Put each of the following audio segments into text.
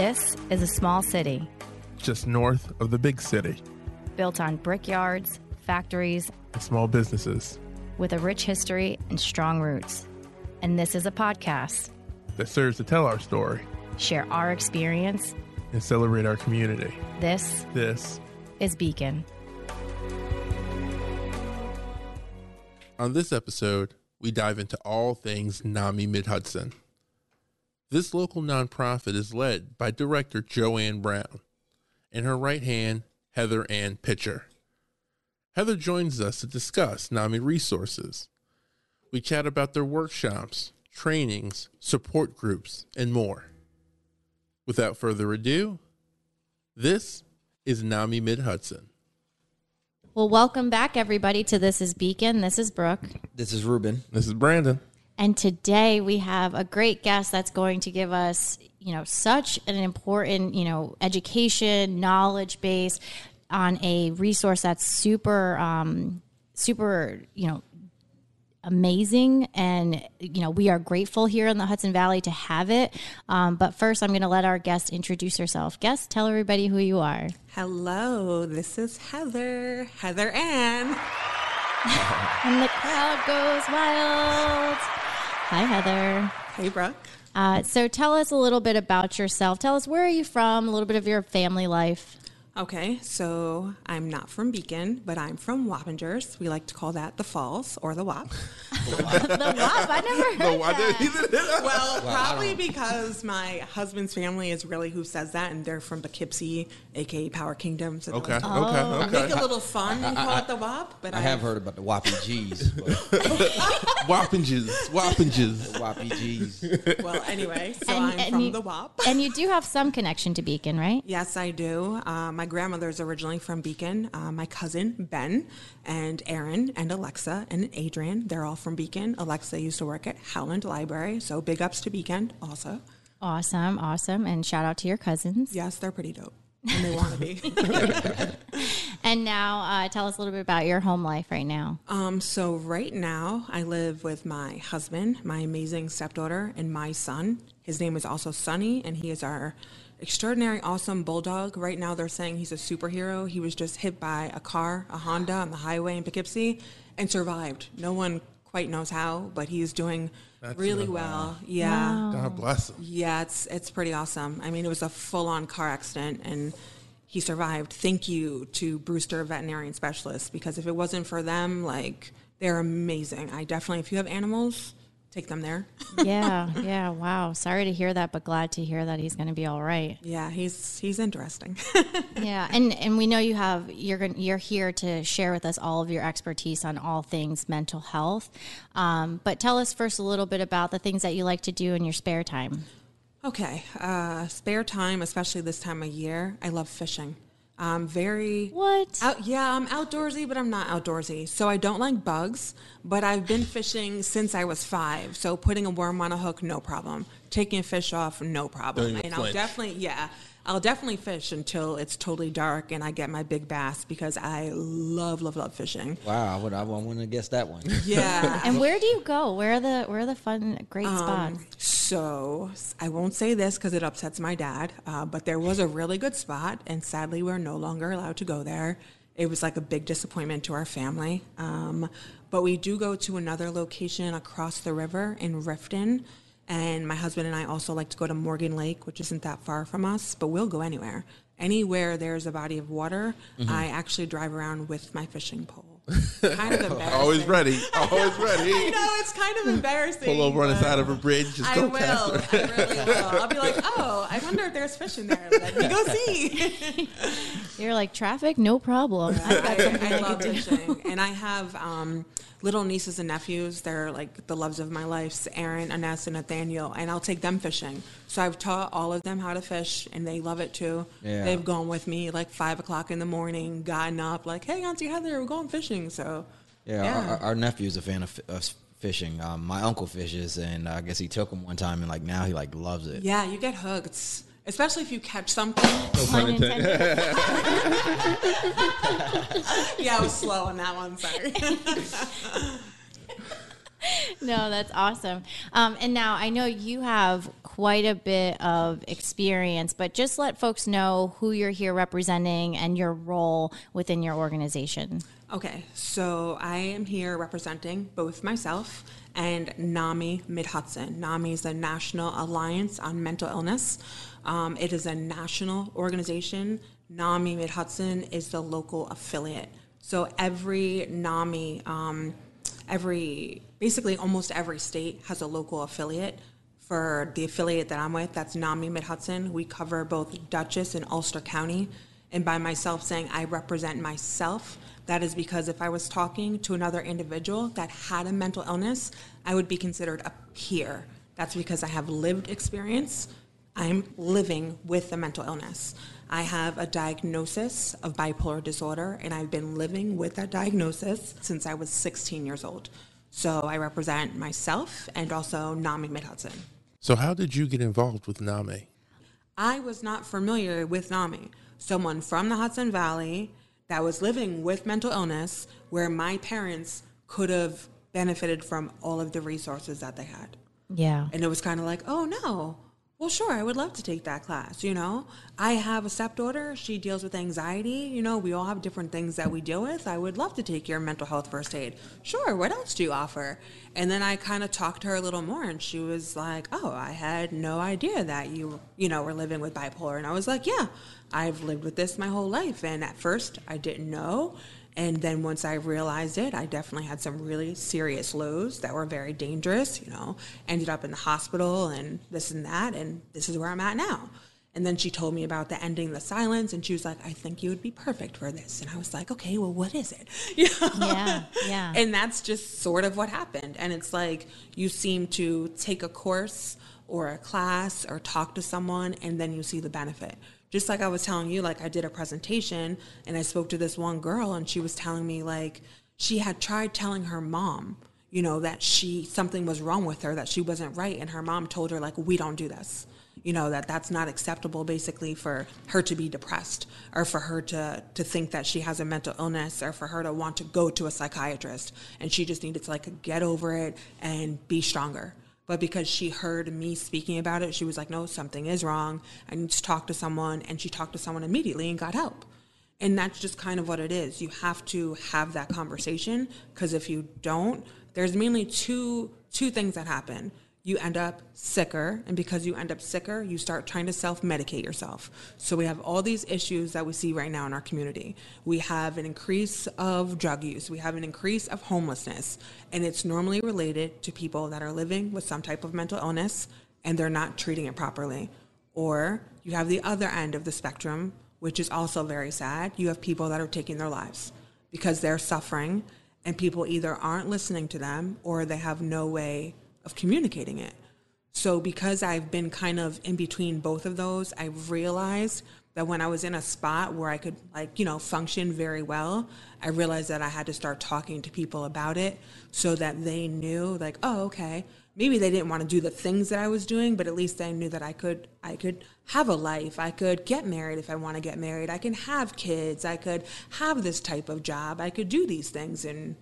This is a small city just north of the big city, built on brickyards, factories, and small businesses with a rich history and strong roots. And this is a podcast that serves to tell our story, share our experience, and celebrate our community. This This is Beacon. On this episode, we dive into all things NAMI Mid Hudson. This local nonprofit is led by director Joanne Brown and her right hand, Heather Ann Pitcher. Heather joins us to discuss NAMI resources. We chat about their workshops, trainings, support groups, and more. Without further ado, this is NAMI Mid Hudson. Well, welcome back, everybody, to This is Beacon. This is Brooke. This is Ruben. This is Brandon. And today we have a great guest that's going to give us, you know, such an important, you know, education, knowledge base on a resource that's super, um, super, you know, amazing. And you know we are grateful here in the hudson valley to have it. Um, but first i'm going to let our guest introduce herself. Guest tell everybody who you are. Hello this is heather heather ann. And the crowd goes wild hi heather. Hey brooke. Uh, so tell us a little bit about yourself. Tell us where are you from? A little bit of your family life Okay, so I'm not from Beacon, but I'm from Wappingers. We like to call that the Falls or the Wap. the Wap? I never heard that. well, probably because my husband's family is really who says that, and they're from Poughkeepsie, aka Power Kingdom. So okay, like, oh. okay, okay. Make a little fun and call I, it the Wap. But I, I have heard about the Wappy G's. Wappinges, Wappinges, Wappy G's. Well, anyway, so and, I'm and from you, the Wap. And you do have some connection to Beacon, right? Yes, I do. Um, my grandmother is originally from Beacon. Uh, my cousin Ben and Aaron and Alexa and Adrian, they're all from Beacon. Alexa used to work at Howland Library, so big ups to Beacon also. Awesome, awesome, and shout out to your cousins. Yes, they're pretty dope, and they want to be. and now, uh, tell us a little bit about your home life right now. Um, so right now, I live with my husband, my amazing stepdaughter, and my son. His name is also Sonny, and he is our extraordinary, awesome bulldog. Right now, they're saying he's a superhero. He was just hit by a car, a Honda, on the highway in Poughkeepsie, and survived. No one quite knows how, but he's doing That's really well. Yeah. Wow. God bless him. Yeah, it's it's pretty awesome. I mean, it was a full-on car accident, and he survived. Thank you to Brewster Veterinarian Specialists because if it wasn't for them, like they're amazing. I definitely, if you have animals take them there. yeah, yeah. Wow. Sorry to hear that, but glad to hear that he's going to be all right. Yeah, he's he's interesting. yeah, and and we know you have you're going you're here to share with us all of your expertise on all things mental health. Um, but tell us first a little bit about the things that you like to do in your spare time. Okay, uh, spare time, especially this time of year, I love fishing. I'm very what? Out, yeah, I'm outdoorsy, but I'm not outdoorsy. So I don't like bugs. But I've been fishing since I was five. So putting a worm on a hook, no problem. Taking a fish off, no problem. And I'll definitely, yeah, I'll definitely fish until it's totally dark and I get my big bass because I love, love, love fishing. Wow, I would I wouldn't have guessed that one. Yeah. and where do you go? Where are the where are the fun, great um, spots? So I won't say this because it upsets my dad, uh, but there was a really good spot, and sadly we're no longer allowed to go there. It was like a big disappointment to our family. Um, but we do go to another location across the river in Rifton and my husband and I also like to go to Morgan Lake, which isn't that far from us, but we'll go anywhere. Anywhere there's a body of water, mm-hmm. I actually drive around with my fishing pole. kind of embarrassing. Always ready. Always ready. I know it's kind of embarrassing. Pull over on the side of a bridge. Just I will. I really will. I'll be like, oh, I wonder if there's fish in there. Let me go see. You're like traffic, no problem. I, I, I love fishing, and I have. Um, little nieces and nephews. They're like the loves of my life, Aaron, Ines, and Nathaniel, and I'll take them fishing. So I've taught all of them how to fish, and they love it too. Yeah. They've gone with me like five o'clock in the morning, gotten up, like, "Hey, Auntie Heather, we're going fishing." So yeah, yeah. Our, our nephew's a fan of, of fishing. Um, my uncle fishes, and I guess he took him one time, and like now he like loves it. Yeah, you get hooked especially if you catch something. No yeah, I was slow on that one. Sorry. no, that's awesome. Um, and now I know you have quite a bit of experience, but just let folks know who you're here representing and your role within your organization. Okay, so I am here representing both myself and NAMI Mid Hudson. NAMI is the National Alliance on Mental Illness. Um, it is a national organization. NAMI Mid Hudson is the local affiliate. So every NAMI, um, every basically almost every state has a local affiliate. For the affiliate that I'm with, that's NAMI Mid Hudson. We cover both Dutchess and Ulster County. And by myself saying I represent myself, that is because if I was talking to another individual that had a mental illness, I would be considered a peer. That's because I have lived experience. I'm living with a mental illness. I have a diagnosis of bipolar disorder, and I've been living with that diagnosis since I was 16 years old. So I represent myself and also NAMI Mid Hudson. So, how did you get involved with NAMI? I was not familiar with NAMI. Someone from the Hudson Valley that was living with mental illness, where my parents could have benefited from all of the resources that they had. Yeah. And it was kind of like, oh no, well, sure, I would love to take that class. You know, I have a stepdaughter. She deals with anxiety. You know, we all have different things that we deal with. I would love to take your mental health first aid. Sure, what else do you offer? And then I kind of talked to her a little more, and she was like, oh, I had no idea that you, you know, were living with bipolar. And I was like, yeah, I've lived with this my whole life. And at first, I didn't know. And then once I realized it, I definitely had some really serious lows that were very dangerous, you know, ended up in the hospital and this and that. And this is where I'm at now. And then she told me about the ending the silence, and she was like, "I think you would be perfect for this." And I was like, "Okay, well, what is it?" You know? Yeah, yeah. and that's just sort of what happened. And it's like you seem to take a course or a class or talk to someone, and then you see the benefit just like I was telling you, like I did a presentation and I spoke to this one girl and she was telling me like she had tried telling her mom, you know, that she something was wrong with her, that she wasn't right, and her mom told her like we don't do this. You know that that's not acceptable, basically, for her to be depressed, or for her to to think that she has a mental illness, or for her to want to go to a psychiatrist, and she just needed to like get over it and be stronger. But because she heard me speaking about it, she was like, no, something is wrong. I need to talk to someone. And she talked to someone immediately and got help. And that's just kind of what it is. You have to have that conversation because if you don't, there's mainly two two things that happen you end up sicker. And because you end up sicker, you start trying to self medicate yourself. So we have all these issues that we see right now in our community. We have an increase of drug use, we have an increase of homelessness, and it's normally related to people that are living with some type of mental illness and they're not treating it properly. Or you have the other end of the spectrum, which is also very sad. You have people that are taking their lives because they're suffering and people either aren't listening to them or they have no way of communicating it. So because I've been kind of in between both of those, I realized that when I was in a spot where I could like, you know, function very well, I realized that I had to start talking to people about it so that they knew like, oh, okay, maybe they didn't want to do the things that I was doing, but at least they knew that I could I could have a life. I could get married if I want to get married. I can have kids. I could have this type of job. I could do these things and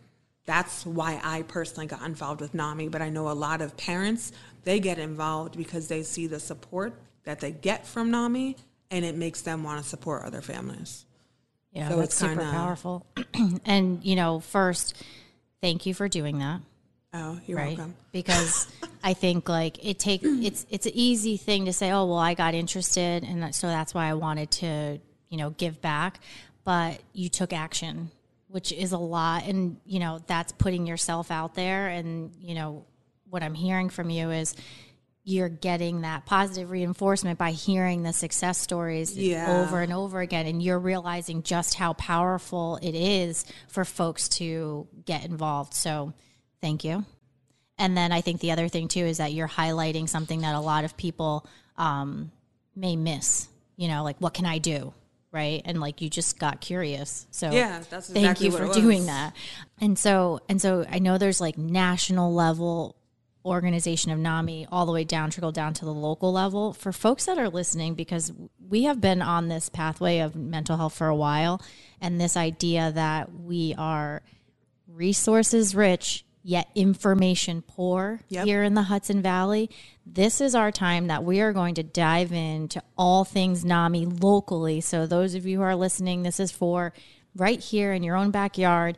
that's why I personally got involved with NAMI. But I know a lot of parents, they get involved because they see the support that they get from NAMI and it makes them want to support other families. Yeah, so that's super kinda, powerful. and, you know, first, thank you for doing that. Oh, you're right? welcome. Because I think like it take it's it's an easy thing to say, oh well, I got interested, and so that's why I wanted to you know give back. But you took action which is a lot and you know that's putting yourself out there. And you know what i'm hearing from you is you're getting that positive reinforcement by hearing the success stories yeah. over and over again and you're realizing just how powerful it is for folks to get involved. So thank you. And then i think the other thing too is that you're highlighting something that a lot of people um, may miss you know like what can i do right? And like you just got curious. So yeah that's exactly thank you for doing that. And so and so i know there's like national level organization of nami all the way down trickle down to the local level. For folks that are listening because we have been on this pathway of mental health for a while and this idea that we are resources rich yet information poor Yep. here in the Hudson Valley. This is our time that we are going to dive into all things NAMI locally. So, those of you who are listening, this is for right here in your own backyard.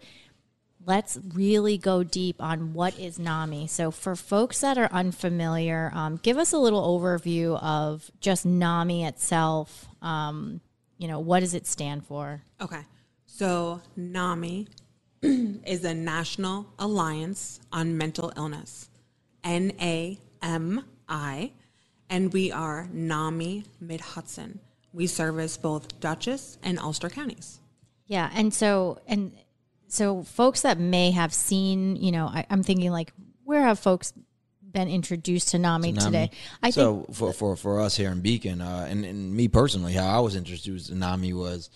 Let's really go deep on what is NAMI. So, for folks that are unfamiliar, um, give us a little overview of just NAMI itself. Um, you know, what does it stand for? Okay. So NAMI is the National Alliance on Mental Illness, N A M I, and we are NAMI Mid Hudson. We service both Dutchess and Ulster counties. Yeah, and so and so folks that may have seen, you know, I, I'm thinking like, where have folks been introduced to NAMI, today? I so think for, for for us here in Beacon, uh, and, and me personally, how I was introduced to NAMI was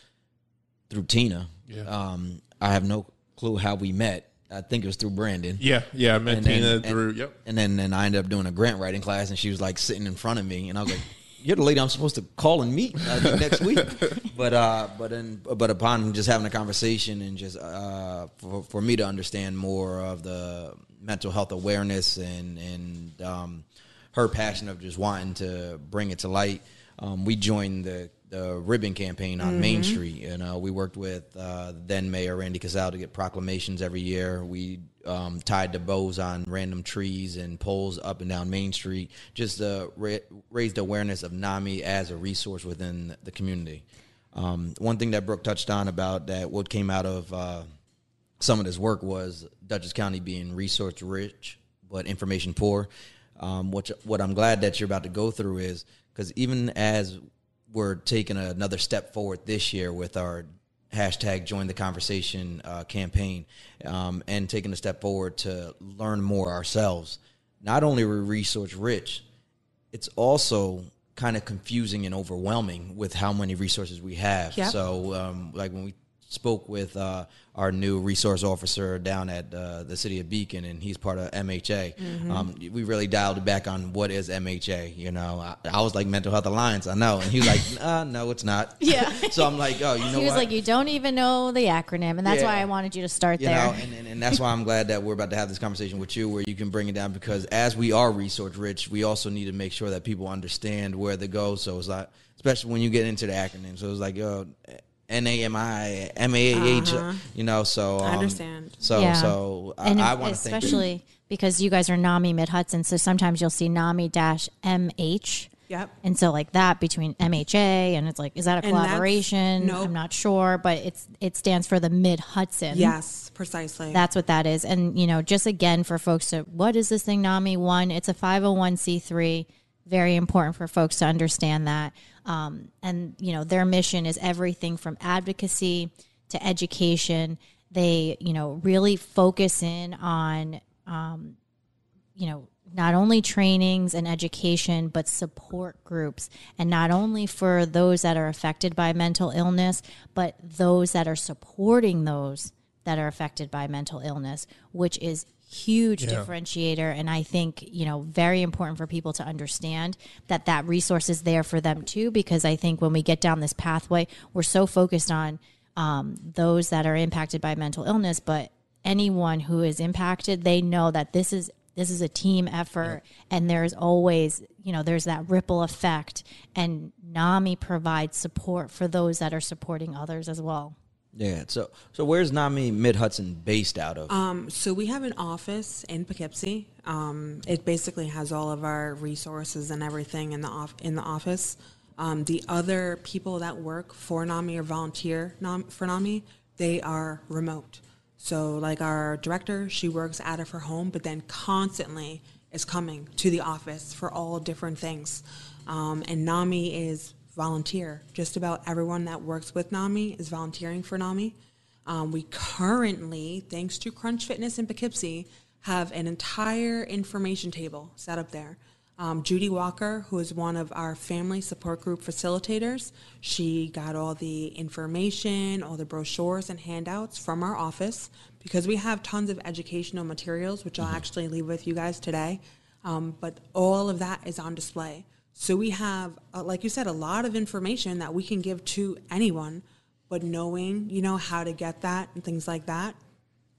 through Tina. Yeah. Um, I have no clue how we met. I think it was through Brandon. Yeah, yeah. I met And then- Tina and- through. Yep. And then and I ended up doing a grant writing class, and she was like sitting in front of me, and I was like, "You're the lady I'm supposed to call and meet uh, next week." But uh, but then but upon just having a conversation and just uh, for for me to understand more of the mental health awareness and and um, her passion of just wanting to bring it to light, um, we joined the the ribbon campaign on Main Street. You know, we worked with uh, then Mayor Randy Casale to get proclamations every year. We um, tied the bows on random trees and poles up and down Main Street, just uh, ra- raised awareness of NAMI as a resource within the community. Um, one thing that Brooke touched on about that what came out of uh, some of this work was Dutchess County being resource rich but information poor. Um, what what I'm glad that you're about to go through is because even as we're taking another step forward this year with our hashtag join the conversation uh, campaign um, and taking a step forward to learn more ourselves not only are we resource rich it's also kind of confusing and overwhelming with how many resources we have Yep. so um, like when we spoke with uh, our new resource officer down at uh, the city of Beacon, and he's part of MHA. Mm-hmm. Um, we really dialed back on what is MHA. You know, I, I was like Mental Health Alliance, I know, and he was like, uh, "No, it's not." Yeah. so I'm like, "Oh, you know he was what?" like, you don't even know the acronym, and that's Yeah. why I wanted you to start you there. know, and, and, and that's why I'm glad that we're about to have this conversation with you, where you can bring it down because as we are resource rich, we also need to make sure that people understand where to go. So it's like, especially when you get into the acronym. So it's like, oh, N A M I M A A H. You know, so um, Uh-huh. I understand. So Yeah. so I, and I want to thank especially because you guys are NAMI Mid Hudson, so sometimes you'll see NAMI dash MH. Yep. And so like that between MHA and it's like is that a And that's- collaboration? nope. I'm not sure, but it's it stands for the Mid Hudson. Yes, precisely. That's what that is. And, you know, just again for folks to, what is this thing, NAMI? One, it's a 501c3. Very important for folks to understand that. Um, and, you know, their mission is everything from advocacy to education. They, you know, really focus in on, um, you know, not only trainings and education, but support groups. And not only for those that are affected by mental illness, but those that are supporting those that are affected by mental illness, which is huge Yeah. differentiator and i think you know very important for people to understand that that resource is there for them too because i think when we get down this pathway we're so focused on um, those that are impacted by mental illness but anyone who is impacted they know that this is this is a team effort and there's always you know there's that ripple effect and nami provides support for those that are supporting others as well Yeah. So so where's Nami Mid Hudson based out of? Um, so we have an office in Poughkeepsie. Um, it basically has all of our resources and everything in the off- in the office. Um, the other people that work for NAMI or volunteer for NAMI, they are remote. So like our director, she works out of her home, but then constantly is coming to the office for all different things. Um, and NAMI is volunteer. Just about everyone that works with NAMI is volunteering for NAMI. Um, we currently, thanks to Crunch Fitness in Poughkeepsie, have an entire information table set up there. Um, Judy Walker, who is one of our family support group facilitators, she got all the information, all the brochures and handouts from our office because we have tons of educational materials, which I'll actually leave with you guys today. Um, but all of that is on display. So we have, uh, like you said, a lot of information that we can give to anyone, but knowing, you know, how to get that and things like that,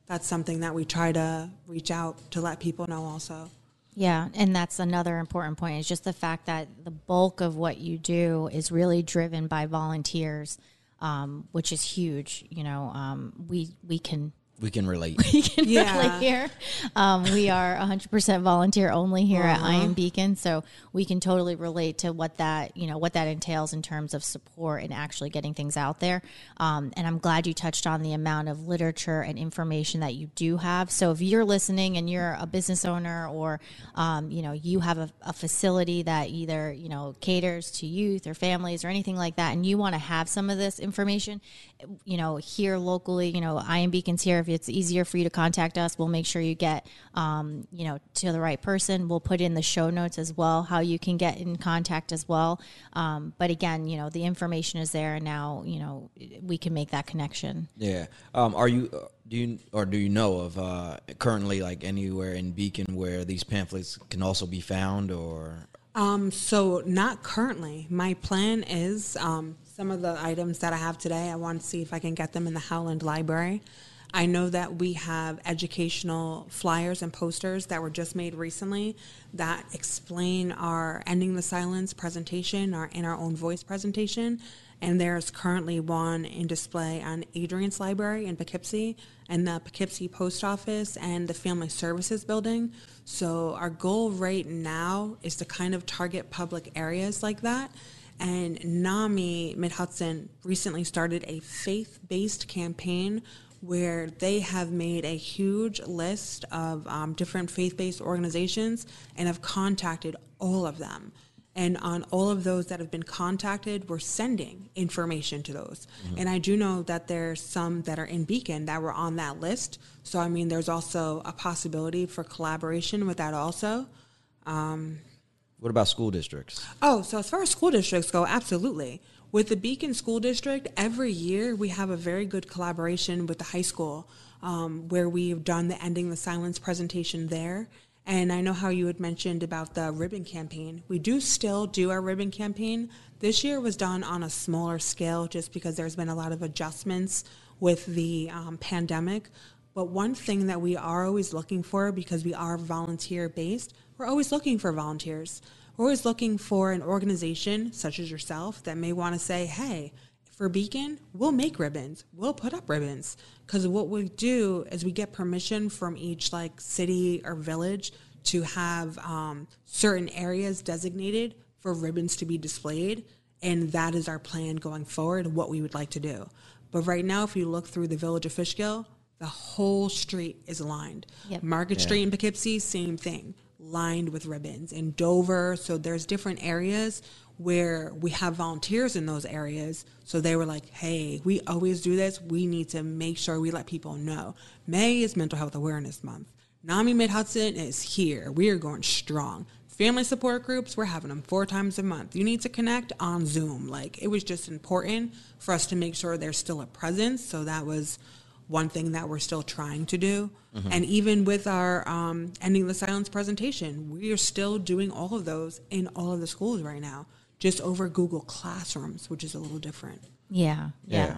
that's something that we try to reach out to let people know also. Yeah, and that's another important point. Is just the fact that the bulk of what you do is really driven by volunteers, um, which is huge. You know, um, we we can We can relate. we can Yeah. relate here. Um, we are 100% volunteer only here at I Am Beacon, so we can totally relate to what that you know what that entails in terms of support and actually getting things out there. Um, and I'm glad you touched on the amount of literature and information that you do have. So if you're listening and you're a business owner or um, you know you have a, a facility that either you know caters to youth or families or anything like that, and you want to have some of this information, you know here locally, you know I Am Beacon's here. If it's easier for you to contact us, we'll make sure you get um, you know to the right person. We'll put in the show notes as well how you can get in contact as well. Um, but again, you know the information is there, and now you know we can make that connection. Yeah. Um, are you uh, do you or do you know of uh, currently like anywhere in Beacon where these pamphlets can also be found or Um, so not currently. My plan is um, some of the items that I have today. I want to see if I can get them in the Howland Library. I know that we have educational flyers and posters that were just made recently that explain our ending the silence presentation, our in our own voice presentation. And there's currently one in display on Adriance Library in Poughkeepsie and the Poughkeepsie Post Office and the Family Services Building. So our goal right now is to kind of target public areas like that. And NAMI Mid Hudson recently started a faith based campaign where they have made a huge list of um, different faith based organizations and have contacted all of them. And on all of those that have been contacted, we're sending information to those. And I do know that there's some that are in Beacon that were on that list. So, I mean, there's also a possibility for collaboration with that also. what about school districts? Oh, so as far as school districts go, absolutely. With the Beacon School District, every year we have a very good collaboration with the high school um, where we've done the Ending the Silence presentation there. And I know how you had mentioned about the ribbon campaign. We do still do our ribbon campaign. This year was done on a smaller scale just because there's been a lot of adjustments with the um, pandemic. But one thing that we are always looking for, because we are volunteer based, we're always looking for volunteers. We're always looking for an organization such as yourself that may want to say, hey, for Beacon, we'll make ribbons. We'll put up ribbons. Because what we do is we get permission from each like city or village to have um, certain areas designated for ribbons to be displayed. And that is our plan going forward, what we would like to do. But right now, if you look through the village of Fishkill, the whole street is lined. Yep. Market Street in Poughkeepsie, same thing, lined with ribbons. In Dover, so there's different areas where we have volunteers in those areas. So they were like, hey, we always do this. We need to make sure we let people know. May is Mental Health Awareness Month. NAMI Mid Hudson is here. We are going strong. Family support groups, we're having them four times a month. You need to connect on Zoom. Like, it was just important for us to make sure there's still a presence. So that was one thing that we're still trying to do. And even with our um, Ending the Silence presentation, we are still doing all of those in all of the schools right now, just over Google Classrooms, which is a little different. Yeah, yeah,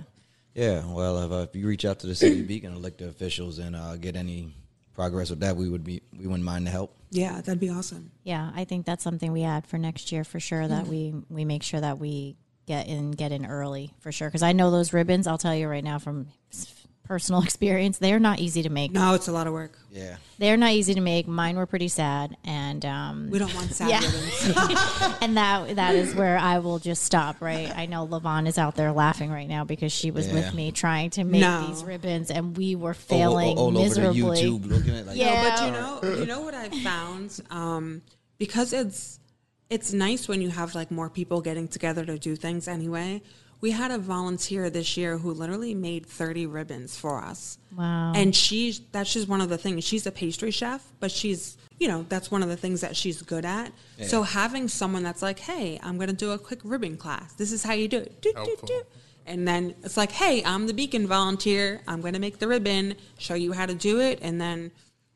Yeah. Well, if, uh, if you reach out to the city of Beacon elected officials and uh, get any progress with that, we would be we wouldn't mind to help. Yeah, that'd be awesome. yeah. I think that's something we add for next year for sure. That we we make sure that we get in get in early for sure. Because I know those ribbons. I'll tell you right now from s- personal experience, they're not easy to make. No, it's a lot of work. Yeah. They're not easy to make. Mine were pretty sad, and um, We don't want sad Yeah. ribbons. and that that is where I will just stop. Right, I know Levon is out there laughing right now because she was Yeah. with me trying to make No. these ribbons, and we were All, failing all, all over the miserably. YouTube looking at like Yeah. No, but you know, you know what I found um, because it's it's nice when you have like more people getting together to do things anyway. We had a volunteer this year who literally made 30 ribbons for us. Wow. And she's that's just one of the things. She's a pastry chef, but she's you know that's one of the things that she's good at. So having someone that's like, hey, I'm gonna do a quick ribbon class. This is how you do it. Do, do, Helpful. do. And then it's like, hey, I'm the beacon volunteer. I'm gonna make the ribbon, show you how to do it, and then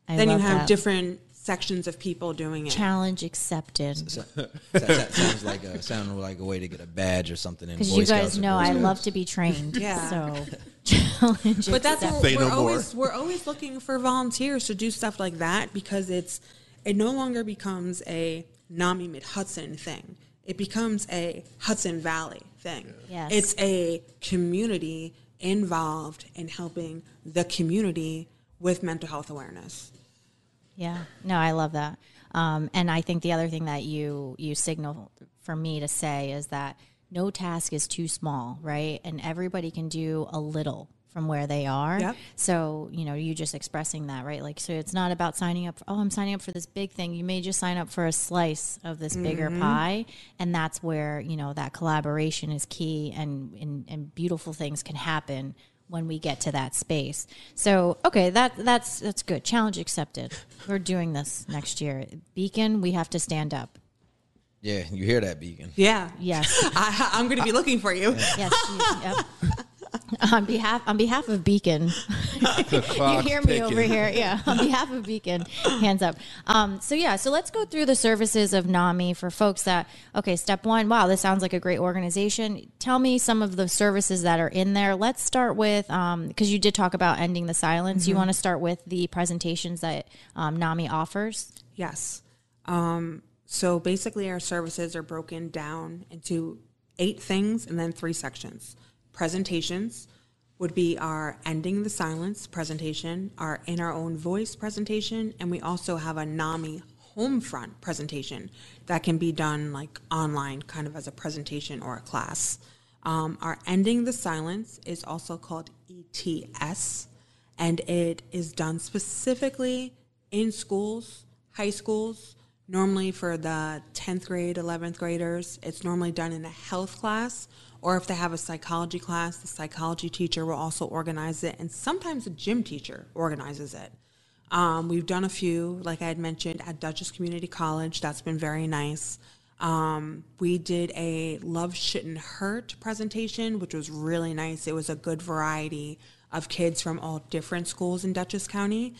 I then you have that. different sections of people doing it. Challenge accepted. that, that sounds like a sound like a way to get a badge or something. in Because you guys know I love to be trained. Yeah. So challenge but that's what accepted. Say we're no more. always we're always looking for volunteers to do stuff like that because it's it no longer becomes a NAMI Mid Hudson thing. It becomes a Hudson Valley thing. Yes. It's a community involved in helping the community with mental health awareness. Yeah, no, I love that. Um, and I think the other thing that you you signal for me to say is that no task is too small, right? And everybody can do a little from where they are. Yep. So you know, you just expressing that, right? Like, so it's not about signing up. For, oh, I'm signing up for this big thing. You may just sign up for a slice of this bigger pie, and that's where you know that collaboration is key, and and, and beautiful things can happen when we get to that space. So okay, that that's that's good. Challenge accepted. We're doing this next year. Beacon, we have to stand up. Yeah, you hear that, Beacon? Yeah. Yes. I, I'm going to be looking for you. Yes. you- yep. on behalf on behalf of Beacon, you hear me ticking. over here. Yeah, on behalf of Beacon, hands up. Um, so yeah, so let's go through the services of NAMI for folks that okay. Step one, wow, this sounds like a great organization. Tell me some of the services that are in there. Let's start with because you did talk about ending the silence. You want to start with the presentations that um, NAMI offers. Yes. Um, so basically, our services are broken down into eight things and then three sections. Presentations would be our Ending the Silence presentation, our In Our Own Voice presentation, and we also have a NAMI Homefront presentation that can be done like online, kind of as a presentation or a class. Um, our Ending the Silence is also called ETS, and it is done specifically in schools, high schools, normally for the 10th grade, 11th graders. It's normally done in a health class, or if they have a psychology class, the psychology teacher will also organize it, and sometimes the gym teacher organizes it. Um, we've done a few, like I had mentioned, at Dutchess Community College. That's been very nice. Um, we did a Love Shouldn't Hurt presentation, which was really nice. It was a good variety of kids from all different schools in Dutchess County.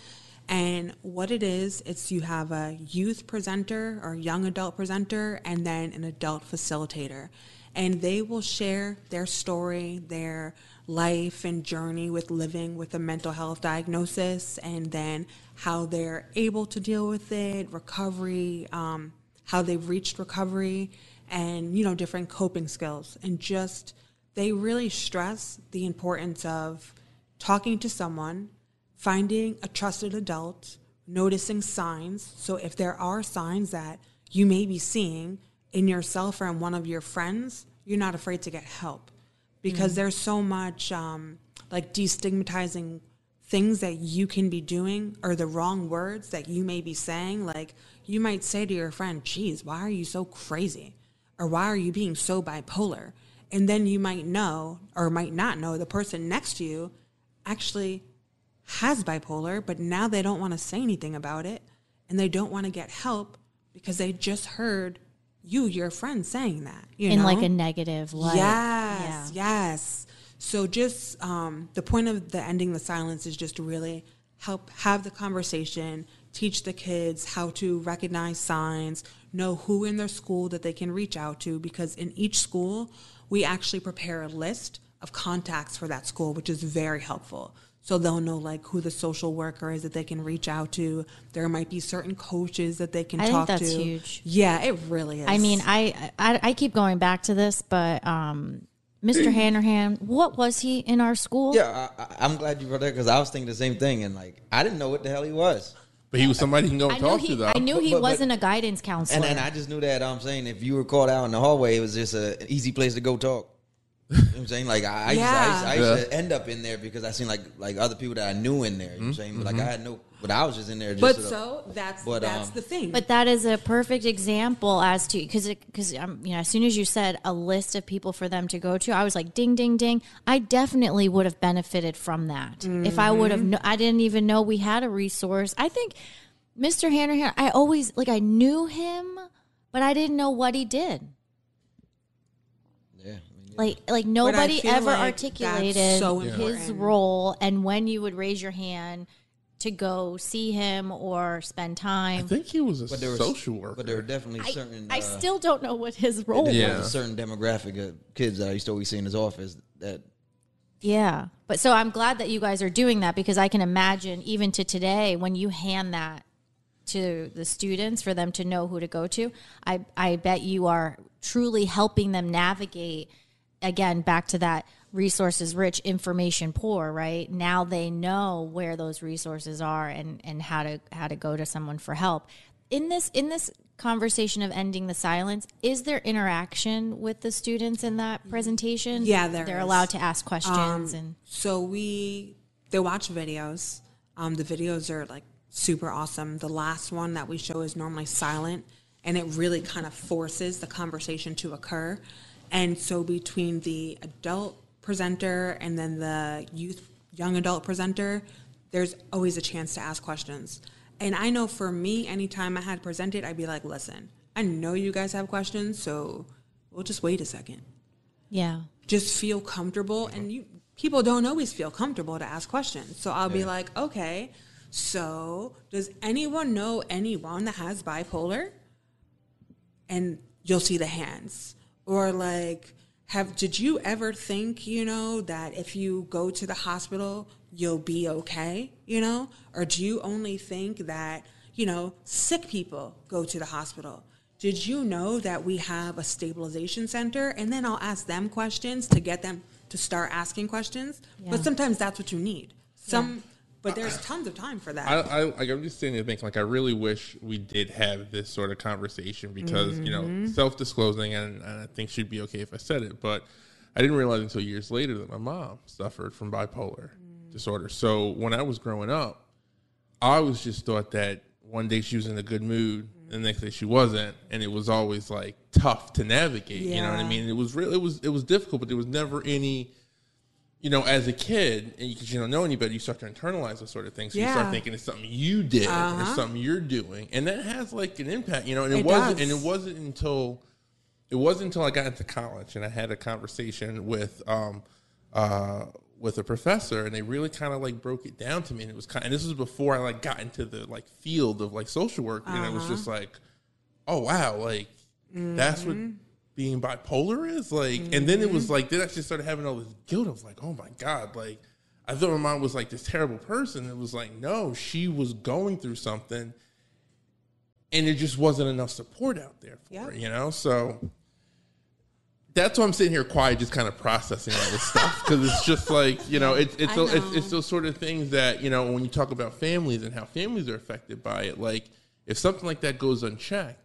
And what it is, it's you have a youth presenter or young adult presenter and then an adult facilitator. And they will share their story, their life and journey with living with a mental health diagnosis, and then how they're able to deal with it, recovery, um, how they've reached recovery, and you know different coping skills. And just they really stress the importance of talking to someone, finding a trusted adult, noticing signs. So if there are signs that you may be seeing in yourself or in one of your friends, you're not afraid to get help because there's so much um, like destigmatizing things that you can be doing or the wrong words that you may be saying. Like you might say to your friend, geez, why are you so crazy? Or why are you being so bipolar? And then you might know or might not know the person next to you actually has bipolar, but now they don't want to say anything about it and they don't want to get help because they just heard you, your friend, saying that. You in know? like a negative light. Yes, yes. So just um, the point of the ending the silence is just to really help have the conversation, teach the kids how to recognize signs, know who in their school that they can reach out to, because in each school we actually prepare a list of contacts for that school, which is very helpful. So they'll know like who the social worker is that they can reach out to. There might be certain coaches that they can I think talk that's to. huge. Yeah, it really is. I mean, I, I I keep going back to this, but um, Mr. Hanrahan, what was he in our school? Yeah, I, I, I'm glad you brought that because I was thinking the same thing, and like I didn't know what the hell he was. But he was somebody you can go and I talk he. to, though. I knew he But- but- wasn't a guidance counselor. And and I just knew that I'm saying if you were called out in the hallway, it was just a, an easy place to go talk. You know what I'm saying? Like I, I, used, to, I, used, I used Yeah. to end up in there because I seen like like other people that I knew in there. You know what I'm saying? But like I had no, but I was just in there. Just but sort of- so that's But, that's um, the thing. But that is a perfect example as to because because um, you know as soon as you said a list of people for them to go to, I was like ding ding ding. I definitely would have benefited from that if I would have. Mm-hmm. I didn't even know we had a resource. I think Mr. Hanrahan. I always like I knew him, but I didn't know what he did. yeah, I mean, Like like nobody ever like articulated so his role and when you would raise your hand to go see him or spend time. I think he was a But there was social worker. But there were definitely I, certain. I uh, still don't know what his role there Yeah. was a certain demographic of kids that I used to always see in his office that Yeah. But so I'm glad that you guys are doing that because I can imagine even to today when you hand that to the students for them to know who to go to, I, I bet you are truly helping them navigate again back to that resources rich information poor right now they know where those resources are and and how to how to go to someone for help in this in this conversation of ending the silence is there interaction with the students in that presentation Yeah, there they're is. allowed to ask questions and So we they watch videos. Um, the videos are like super awesome. The last one that we show is normally silent, and it really kind of forces the conversation to occur. And so between the adult presenter and then the youth young adult presenter, there's always a chance to ask questions. And I know for me, anytime I had presented, I'd be like, "Listen, I know you guys have questions, so we'll just wait a second. Yeah. Just feel comfortable and you people don't always feel comfortable to ask questions. So i'll be like okay so does anyone know anyone that has bipolar? And you'll see the hands or like have did you ever think you know that if you go to the hospital you'll be okay you know? Or do you only think that you know sick people go to the hospital? Did you know that we have a stabilization center? And then i'll ask them questions to get them to start asking questions. Yeah. but sometimes that's what you need. Some but there's tons of time for that I, I like I'm just sitting there thinking like I really wish we did have this sort of conversation because you Mm-hmm. know self disclosing and, and I think she'd be okay if I said it, but I didn't realize until years later that my mom suffered from bipolar Mm. disorder. So when I was growing up, I always just thought that one day she was in a good mood, and the next day she wasn't, and it was always like tough to navigate. You know what I mean? It was real. It was it was difficult, but there was never any you know, as a kid, and because you don't know anybody, you start to internalize those sort of things. So you start thinking it's something you did or Uh-huh. something you're doing, and that has like an impact, you know. And it, It wasn't, does. and it wasn't until it wasn't until I got into college and I had a conversation with um uh with a professor, and they really kind of like broke it down to me, and it was kind. And this was before I like got into the like field of like social work, and it was Uh-huh. just like, oh wow, like that's what Mm-hmm. Being bipolar is like and then it was like then i just started having all this guilt of like oh my god like i thought my mom was like this terrible person it was like no she was going through something and there just wasn't enough support out there for Yeah. her you know so that's why i'm sitting here quiet just kind of processing all this stuff because it's just like you know it's it's, I so- it's know. it's those sort of things that you know when you talk about families and how families are affected by it like if something like that goes unchecked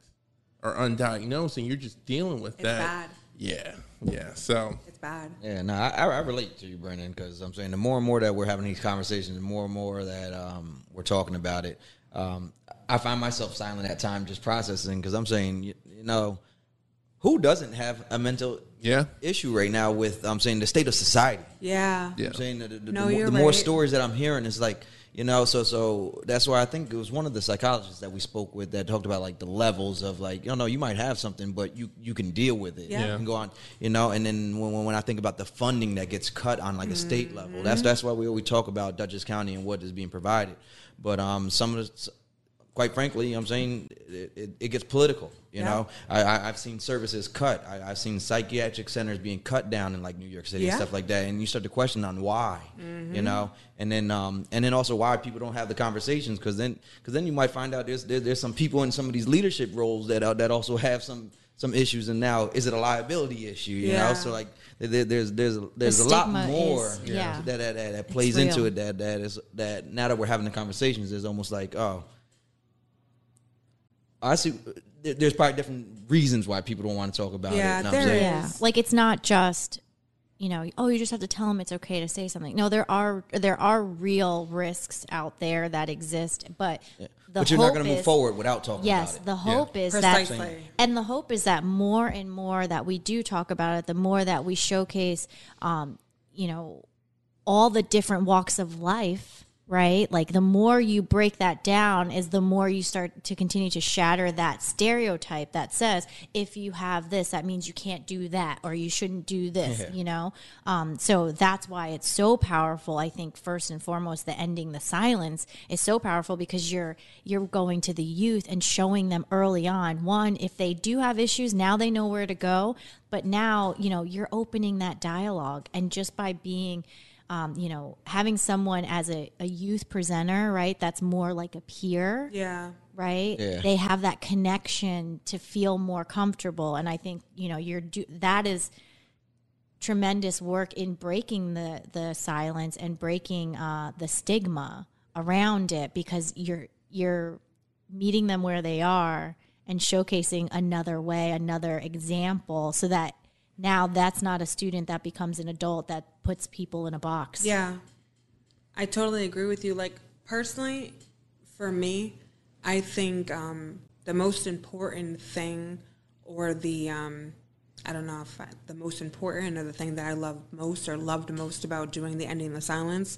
or undiagnosed and you're just dealing with It's that bad. yeah yeah so it's bad Yeah, no, I, I relate to you, Brendan, because I'm saying the more and more that we're having these conversations, the more and more that um, we're talking about it, um, I find myself silent at times, just processing, because I'm saying, you, you know, who doesn't have a mental yeah issue right now with, I'm saying, the state of society? yeah Yeah. I'm saying that the, the, No, the, more, you're more stories that I'm hearing is like, you know, so so that's why I think it was one of the psychologists that we spoke with that talked about like the levels of like, you know, you might have something, but you you can deal with it. Yeah. You can go on, you know, and then when, when I think about the funding that gets cut on like a state level, Mm-hmm. that's that's why we always talk about Dutchess County and what is being provided. But um, some of the quite frankly, you know I'm saying it, it, it gets political. You Yeah. know, I, I, I've seen services cut. I, I've seen psychiatric centers being cut down in like New York City Yeah. and stuff like that. And you start to question on why. You know, and then um, and then also why people don't have the conversations because then because then you might find out there's there, there's some people in some of these leadership roles that are, that also have some some issues. And now is it a liability issue? You Yeah. know, so like there, there's there's there's a lot more is- yeah. that, that, that, that plays into it that that is that now that we're having the conversations is almost like oh I see there's probably different reasons why people don't want to talk about Yeah, it. you know what I'm there saying? Yeah, is. like it's not just you know, oh, you just have to tell them it's okay to say something. No, there are there are real risks out there that exist, but the but you're not hope going to move is- forward without talking Yes, about it. Yes, the hope is that, and the hope is that more and more that we do talk about it, the more that we showcase, um, you know, all the different walks of life right? Like the more you break that down is the more you start to continue to shatter that stereotype that says if you have this that means you can't do that or you shouldn't do this, Yeah. you know? Um, so that's why it's so powerful. I think first and foremost the ending the silence is so powerful because you're you're going to the youth and showing them early on one if they do have issues now they know where to go, but now, you know, you're opening that dialogue and just by being um, you know, having someone as a, a youth presenter, right? That's more like a peer, Yeah. right? Yeah. They have that connection to feel more comfortable, and I think you know you're do that is tremendous work in breaking the the silence and breaking uh, the stigma around it because you're you're meeting them where they are and showcasing another way, another example, so that now that's not a student that becomes an adult that puts people in a box. Yeah. I totally agree with you. Like, personally, for me, I think um, the most important thing, or the, um, I don't know if I, the most important or the thing that I love most or loved most about doing the Ending the Silence,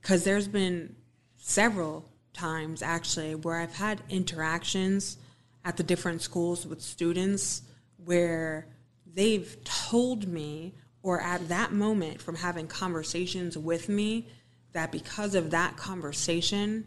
because there's been several times actually where I've had interactions at the different schools with students where they've told me or at that moment from having conversations with me that because of that conversation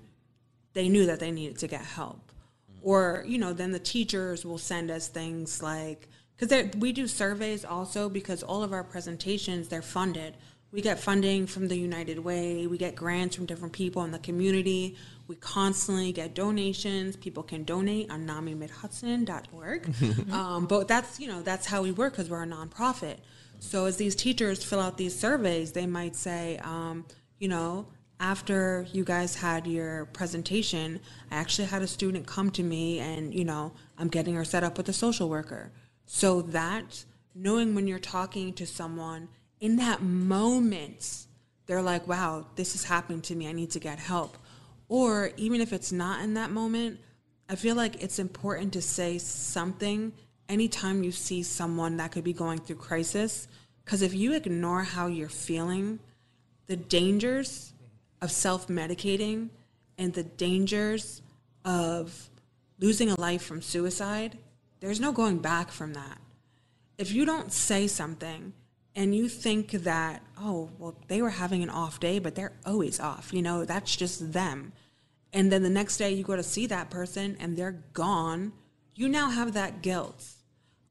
they knew that they needed to get help. Mm. Or you know then the teachers will send us things like because we do surveys also because all of our presentations they're funded we get funding from the united way. We get grants from different people in the community. We constantly get donations. People can donate on namimidhudson.org um, but that's you know that's how we work because we're a nonprofit. So as these teachers fill out these surveys they might say um, you know after you guys had your presentation, I actually had a student come to me and, you know, I'm getting her set up with a social worker. So that knowing when you're talking to someone in that moment, they're like, wow, this is happening to me. I need to get help. Or even if it's not in that moment, I feel like it's important to say something anytime you see someone that could be going through crisis. Because if you ignore how you're feeling, the dangers of self medicating and the dangers of losing a life from suicide, there's no going back from that. If you don't say something and you think that, oh, well, they were having an off day, but they're always off, you know, that's just them. And then the next day you go to see that person and they're gone, you now have that guilt.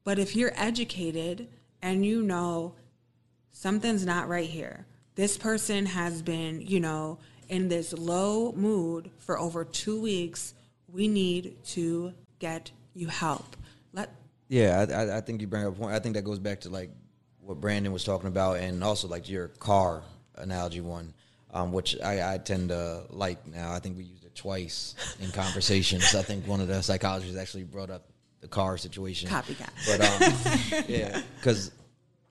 But if you're educated and you know something's not right here, this person has been, you know, in this low mood for over two weeks. We need to get you help. Let Yeah, I, I, think you bring up a point. I think that goes back to like what Brandon was talking about, and also like your car analogy one, um, which I, I tend to like now. I think we used it twice in conversations. I think one of the psychologists actually brought up the car situation. Copycat. But um, yeah, because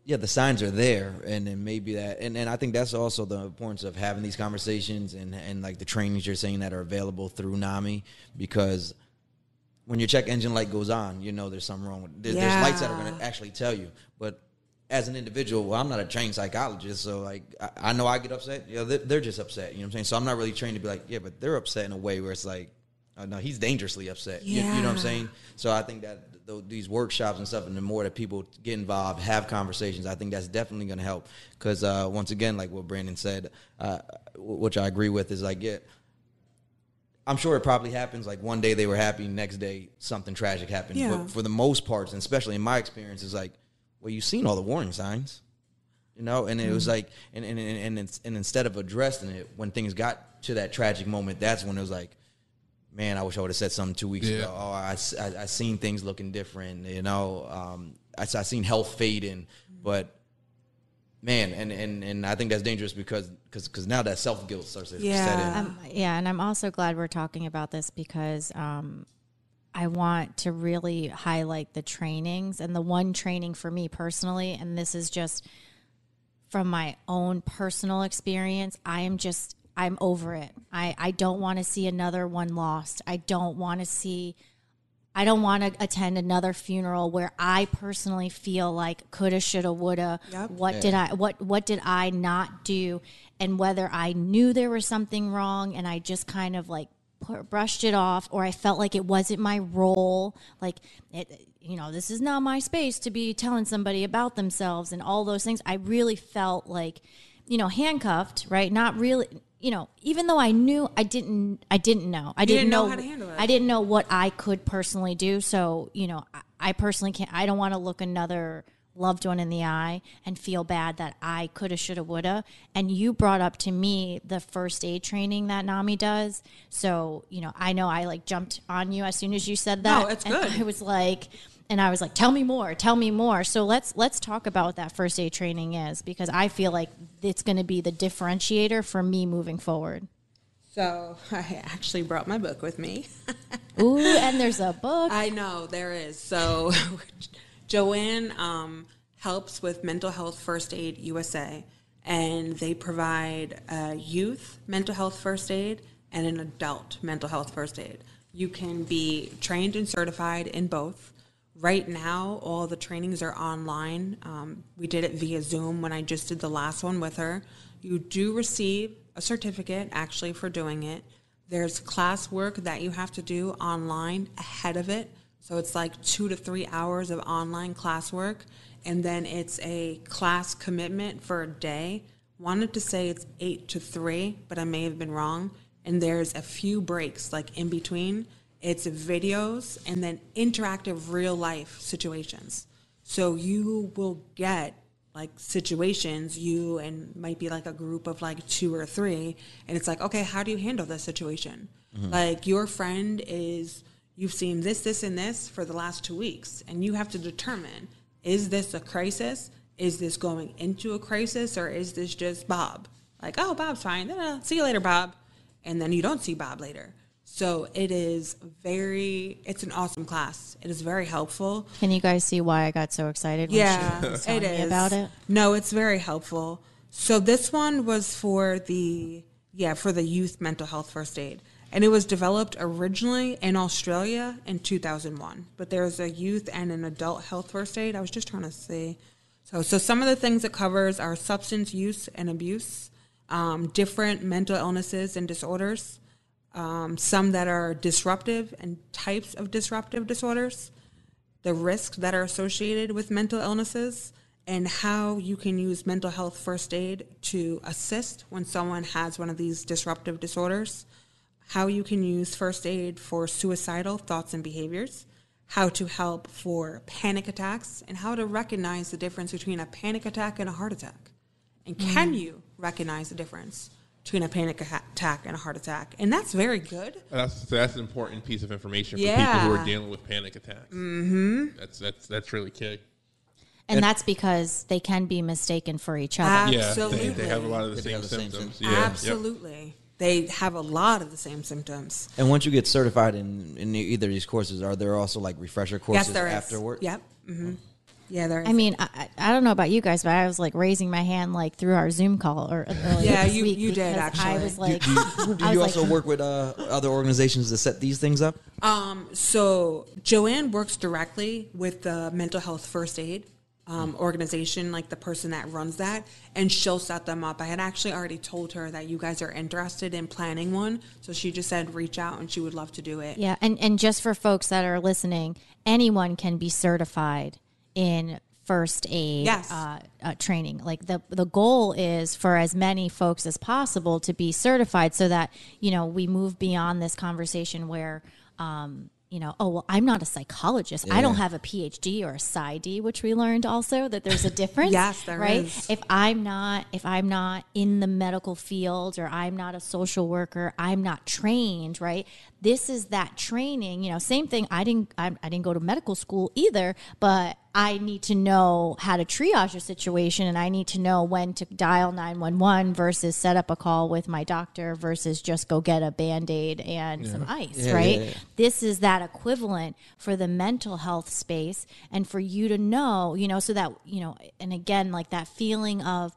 yeah, the signs are there, and then maybe that, and, and I think that's also the importance of having these conversations and and like the trainings you're saying that are available through NAMI, because when your check engine light goes on, you know there's something wrong with there, There's lights that are going to actually tell you. But as an individual, well, I'm not a trained psychologist, so like I, I know I get upset. Yeah, they're, they're just upset. You know what I'm saying? So I'm not really trained to be like, yeah, but they're upset in a way where it's like, oh, no, he's dangerously upset. You, you know what I'm saying? So I think that th- these workshops and stuff, and the more that people get involved, have conversations, I think that's definitely going to help. Because uh, once again, like what Brandon said, uh, which I agree with, is like, yeah, I'm sure it probably happens. Like one day they were happy, next day something tragic happened. Yeah. But for the most parts, and especially in my experience, is like, well, you've seen all the warning signs, you know. And it was like, and and and and, it's- and instead of addressing it when things got to that tragic moment, that's when it was like, man, I wish I would have said something two weeks Yeah. ago. Oh, I, I, I seen things looking different, you know. Um, I, I seen health fading, but man, and, and, and I think that's dangerous because cause, cause now that self guilt starts to set in. Yeah. Um, yeah, and I'm also glad we're talking about this because um, I want to really highlight the trainings and the one training for me personally, and this is just from my own personal experience. I am just I'm over it. I I don't want to see another one lost. I don't want to see I don't want to attend another funeral where I personally feel like coulda, shoulda, woulda. Yep. What did I what what did I not do? And whether I knew there was something wrong and I just kind of like pu- brushed it off, or I felt like it wasn't my role. Like it, you know, this is not my space to be telling somebody about themselves and all those things. I really felt like, you know, handcuffed, right? Not really. You know, even though I knew I didn't, I didn't know. I didn't, didn't know how to handle it. I didn't know what I could personally do. So, you know, I, I personally can't, I don't want to look another loved one in the eye and feel bad that I coulda, shoulda, woulda. And you brought up to me the first aid training that NAMI does. So, you know, I know I like jumped on you as soon as you said that. No, it's good. I was like, and I was like, tell me more, tell me more. So let's let's talk about what that first aid training is because I feel like it's going to be the differentiator for me moving forward. So I actually brought my book with me. Ooh, and there's a book. I know there is. So Joanne um, helps with Mental Health First Aid USA, and they provide a youth mental health first aid and an adult mental health first aid. You can be trained and certified in both. Right now, all the trainings are online. Um, we did it via Zoom when I just did the last one with her. You do receive a certificate actually for doing it. There's classwork that you have to do online ahead of it. So it's like two to three hours of online classwork. And then it's a class commitment for a day. Wanted to say it's eight to three, but I may have been wrong. And there's a few breaks like in between. It's videos and then interactive real life situations. So you will get like situations, you and might be like a group of like two or three, and it's like, okay, how do you handle this situation? Mm-hmm. Like your friend is, you've seen this, this, and this for the last two weeks, and you have to determine is this a crisis? Is this going into a crisis, or is this just Bob? Like, oh, Bob's fine. Uh, see you later, Bob. And then you don't see Bob later. So it is very, it's an awesome class. It is very helpful. Can you guys see why I got so excited when Yeah, she telling it is. about it? No, it's very helpful. So this one was for the yeah for the youth mental health first aid, and it was developed originally in Australia in 2001. But there's a youth and an adult health first aid. I was just trying to see. So so some of the things it covers are substance use and abuse, um, different mental illnesses and disorders, um, some that are disruptive and types of disruptive disorders the risks that are associated with mental illnesses and how you can use mental health first aid to assist when someone has one of these disruptive disorders, how you can use first aid for suicidal thoughts and behaviors, how to help for panic attacks, and how to recognize the difference between a panic attack and a heart attack. And can you recognize the difference between a panic attack and a heart attack? And that's very good. That's that's an important piece of information for people who are dealing with panic attacks. Mm-hmm. That's that's that's really key. And, that's because they can be mistaken for each other. Yeah, Absolutely. they, they have a lot of the They same have the same symptoms. symptoms. Yeah, yep. Absolutely. They have a lot of the same symptoms. And once you get certified in, in either of these courses, are there also like refresher courses yes, there is. afterward? Yep. hmm Yeah, there is. I mean, I, I I don't know about you guys, but I was like raising my hand like through our Zoom call or earlier Yeah, this you- week you did, actually. I was like, Do you, do you also like, work with uh, other organizations to set these things up? Um, so Joanne works directly with the mental health first aid um, organization, like the person that runs that, and she'll set them up. I had actually already told her that you guys are interested in planning one, so she just said reach out and she would love to do it. Yeah, and and just for folks that are listening, anyone can be certified in first aid Yes. uh, uh, training. Like the the goal is for as many folks as possible to be certified, so that you know we move beyond this conversation where. Um, you know, oh well, I'm not a psychologist. I don't have a PhD or a PsyD, which we learned also that there's a difference. Yes, there right? is. If I'm not, if I'm not in the medical field or I'm not a social worker, I'm not trained, right? This is that training. You know, same thing. I didn't, I, I didn't go to medical school either, but I need to know how to triage a situation, and I need to know when to dial nine one one versus set up a call with my doctor versus just go get a band aid and some ice, Yeah, right? yeah, yeah. this is that equivalent for the mental health space and for you to know you know so that you know and again like that feeling of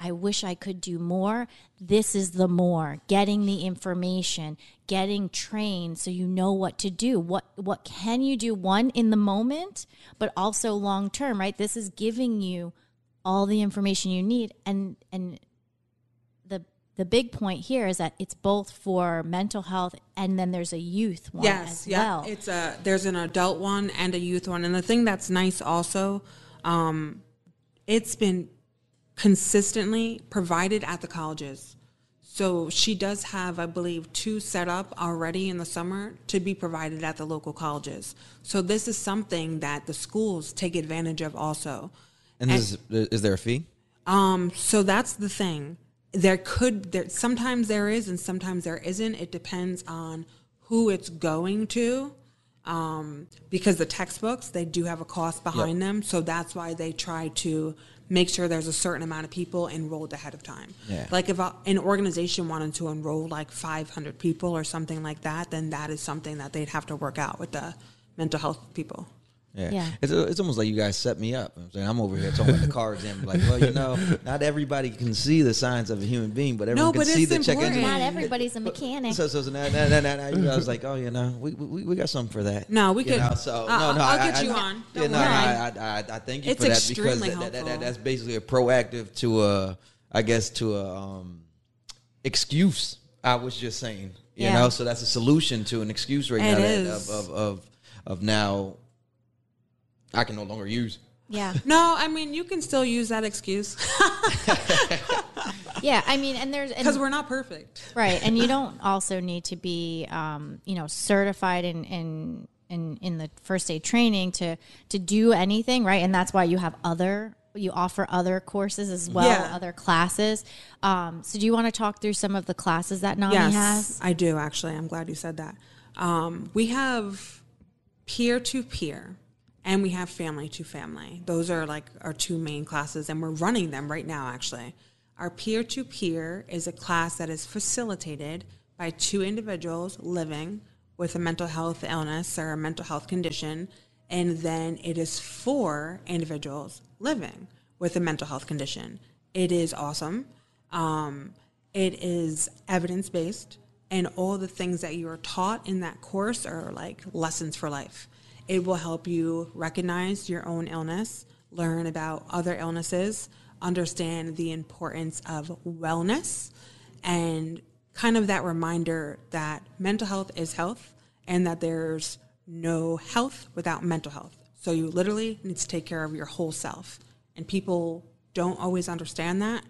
I wish I could do more. This is the more getting the information, getting trained so you know what to do. What what can you do one in the moment, but also long term, right? This is giving you all the information you need and and the the big point here is that it's both for mental health and then there's a youth one yes, as yeah. well. It's a there's an adult one and a youth one, and the thing that's nice also, um, it's been consistently provided at the colleges. So she does have, I believe, two set up already in the summer to be provided at the local colleges. So this is something that the schools take advantage of also. And is, is there a fee? Um, so that's the thing. There could there sometimes there is and sometimes there isn't. It depends on who it's going to. Um, because the textbooks they do have a cost behind them, so that's why they try to make sure there's a certain amount of people enrolled ahead of time. Yeah. Like if a, an organization wanted to enroll like 500 people or something like that, then that is something that they'd have to work out with the mental health people. Yeah. Yeah. It's, it's almost like you guys set me up. I'm, saying, I'm over here talking about the car exam. Like, well, you know, not everybody can see the signs of a human being, but everyone No, can but see the check engine. Not everybody's a mechanic. So, so, so now, now, now, now, now, you guys like, oh, you know, we, we, we got something for that. No, we You could- know, so, I'll- no, no, I'll I- get I- you I- on. Yeah, no. I, I, I, I thank you It's for that because that, that, that, that's basically a proactive to a, I guess, to a um, excuse. I was just saying, you Yeah. know, so that's a solution to an excuse right It now that, of, of of of now. I can no longer use. yeah. No, I mean you can still use that excuse Yeah. I mean, and there's, because we're not perfect. Right, and you don't also need to be, um, you know, certified in in in in the first aid training to to do anything, right? And that's why you have other you offer other courses as well, Yeah. other classes. Um, so, do you want to talk through some of the classes that NAMI yes, has? I do actually. I'm glad you said that. Um, we have peer to peer and we have family to family. Those are like our two main classes, and we're running them right now, actually. Our peer to peer is a class that is facilitated by two individuals living with a mental health illness or a mental health condition, and then it is for individuals living with a mental health condition. It is awesome. Um, it is evidence based, and all the things that you are taught in that course are like lessons for life. It will help you recognize your own illness, learn about other illnesses, understand the importance of wellness, and kind of that reminder that mental health is health and that there's no health without mental health. So you literally need to take care of your whole self. And people don't always understand that.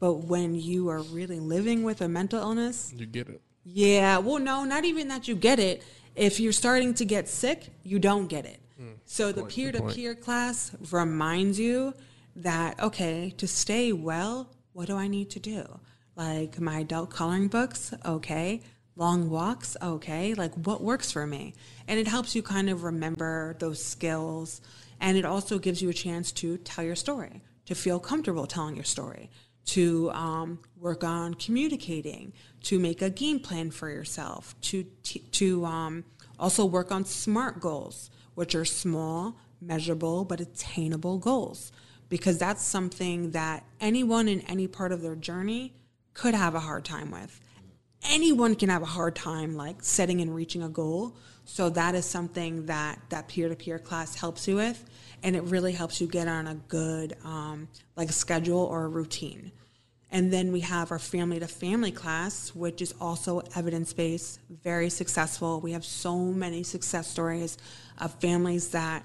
But when you are really living with a mental illness, You get it. yeah, well, no, not even that you get it. If you're starting to get sick, you don't get it. so the peer to peer class reminds you that, okay, to stay well, what do I need to do? Like my adult coloring books, okay. Long walks, okay. Like what works for me? And it helps you kind of remember those skills. And it also gives you a chance to tell your story, to feel comfortable telling your story to um, work on communicating, to make a game plan for yourself, to to um, also work on SMART goals, which are small, measurable, but attainable goals, because that's something that anyone in any part of their journey could have a hard time with. Anyone can have a hard time like setting and reaching a goal. So that is something that that peer to peer class helps you with, and it really helps you get on a good um, like schedule or a routine. And then we have our family to family class, which is also evidence based, very successful. We have so many success stories of families that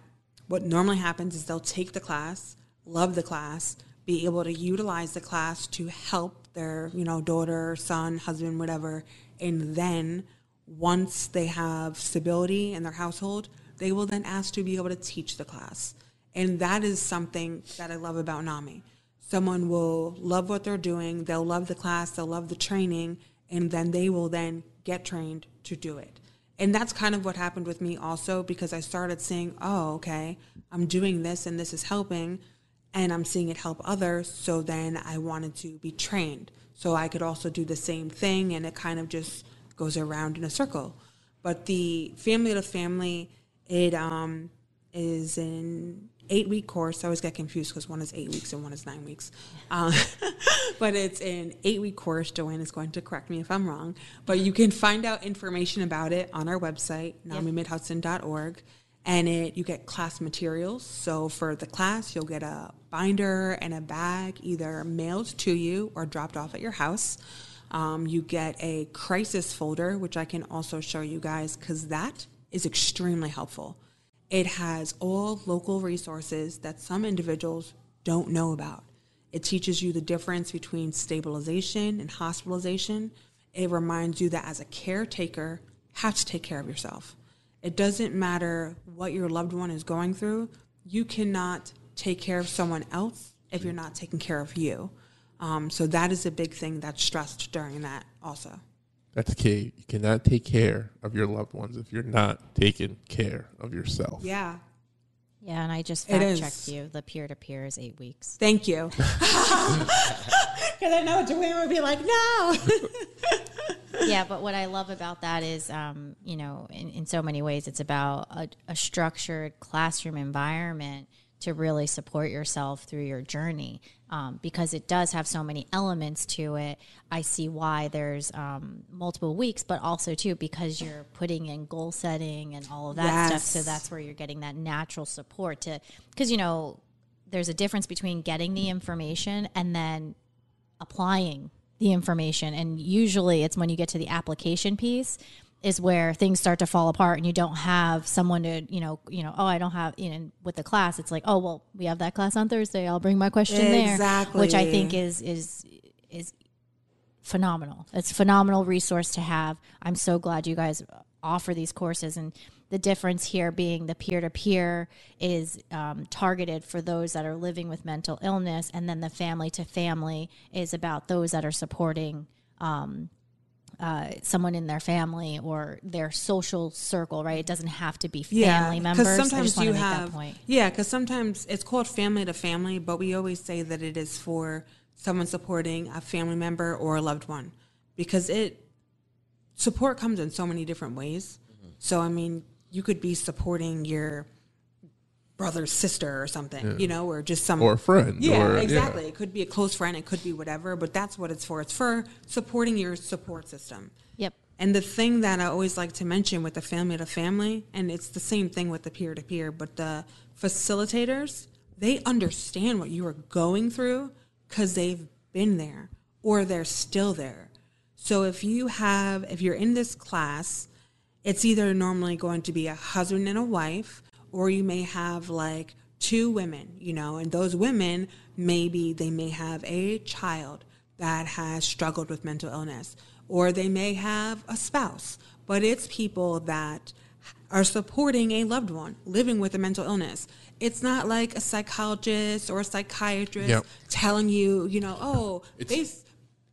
what normally happens is they'll take the class, love the class, be able to utilize the class to help their, you know, daughter, son, husband, whatever, and then once they have stability in their household, they will then ask to be able to teach the class. And that is something that I love about NAMI. Someone will love what they're doing, they'll love the class, they'll love the training, and then they will then get trained to do it. And that's kind of what happened with me also because I started seeing, oh, okay, I'm doing this and this is helping and I'm seeing it help others. So then I wanted to be trained so I could also do the same thing and it kind of just goes around in a circle. But the family to family, it um, is in eight week course. I always get confused because one is eight weeks and one is nine weeks. Um, but it's an eight week course. Joanne is going to correct me if I'm wrong. But you can find out information about it on our website, namimidhudson.org. And it you get class materials. So for the class, you'll get a binder and a bag either mailed to you or dropped off at your house. Um, you get a crisis folder, which I can also show you guys because that is extremely helpful. It has all local resources that some individuals don't know about. It teaches you the difference between stabilization and hospitalization. It reminds you that as a caretaker, have to take care of yourself. It doesn't matter what your loved one is going through. You cannot take care of someone else if you're not taking care of you. Um, so that is a big thing that's stressed during that also. That's key. You cannot take care of your loved ones if you're not taking care of yourself. Yeah. Yeah, and I just fact checked you. The peer to peer is eight weeks. Thank you. Because I know Joanne would be like, no. yeah, but what I love about that is, um, you know, in, in so many ways, it's about a, a structured classroom environment to really support yourself through your journey um, because it does have so many elements to it. I see why there's um, multiple weeks, but also too because you're putting in goal setting and all of that stuff. So that's where you're getting that natural support to because you know there's a difference between getting the information and then applying the information and usually it's when you get to the application piece is where things start to fall apart and you don't have someone to you know you know oh i don't have you know with the class it's like oh well we have that class on thursday i'll bring my question there which i think is is is phenomenal. It's a phenomenal resource to have. I'm so glad you guys offer these courses and the difference here being the peer-to-peer is um, targeted for those that are living with mental illness and then the family to family is about those that are supporting um, uh, someone in their family or their social circle right it doesn't have to be family members Because I sometimes just you make that have, point. yeah, because sometimes it's called family to family, but we always say that it is for someone supporting a family member or a loved one, because it support comes in so many different ways. Mm-hmm. So I mean, you could be supporting your brother's sister or something, you know, or just some Or a friend. Yeah, or, exactly. It could be a close friend, it could be whatever, but that's what it's for. It's for supporting your support system. yep And the thing that I always like to mention with the family to family, and it's the same thing with the peer to peer, but the facilitators, they understand what you are going through because they've been there or they're still there. So if you have, if you're in this class, it's either normally going to be a husband and a wife, or you may have like two women, you know, and those women maybe they may have a child that has struggled with mental illness, or they may have a spouse, but it's people that are supporting a loved one living with a mental illness. It's not like a psychologist or a psychiatrist Yep. telling you, you know, oh, It's- they,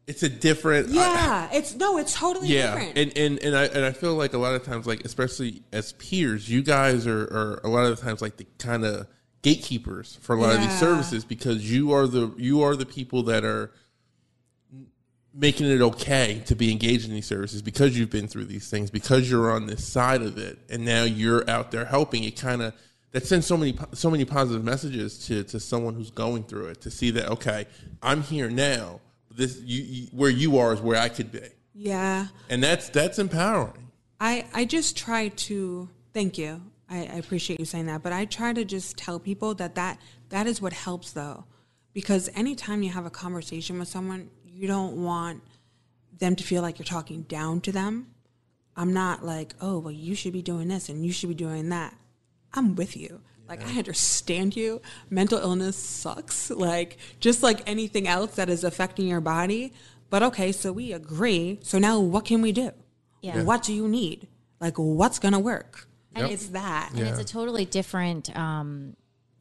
It's a different. I- yeah, it's no, it's totally yeah, different. and, and and I and I feel like a lot of times, like especially as peers, you guys are, are a lot of the times like the kind of gatekeepers for a lot of these services because you are the you are the people that are making it okay to be engaged in these services because you've been through these things because you're on this side of it and now you're out there helping it kind of that sends so many so many positive messages to to someone who's going through it to see that okay I'm here now this you, you where you are is where I could be yeah. and that's that's empowering. I, I just try to thank you. I, I appreciate you saying that, but I try to just tell people that, that that is what helps though, because anytime you have a conversation with someone, you don't want them to feel like you're talking down to them. I'm not like, oh, well, you should be doing this and you should be doing that. I'm with you. Like I understand you. Mental illness sucks. Like just like anything else that is affecting your body. But okay, so we agree. So now what can we do? Yeah. What do you need? Like what's gonna work? And Yep. it's that. and it's a totally different um,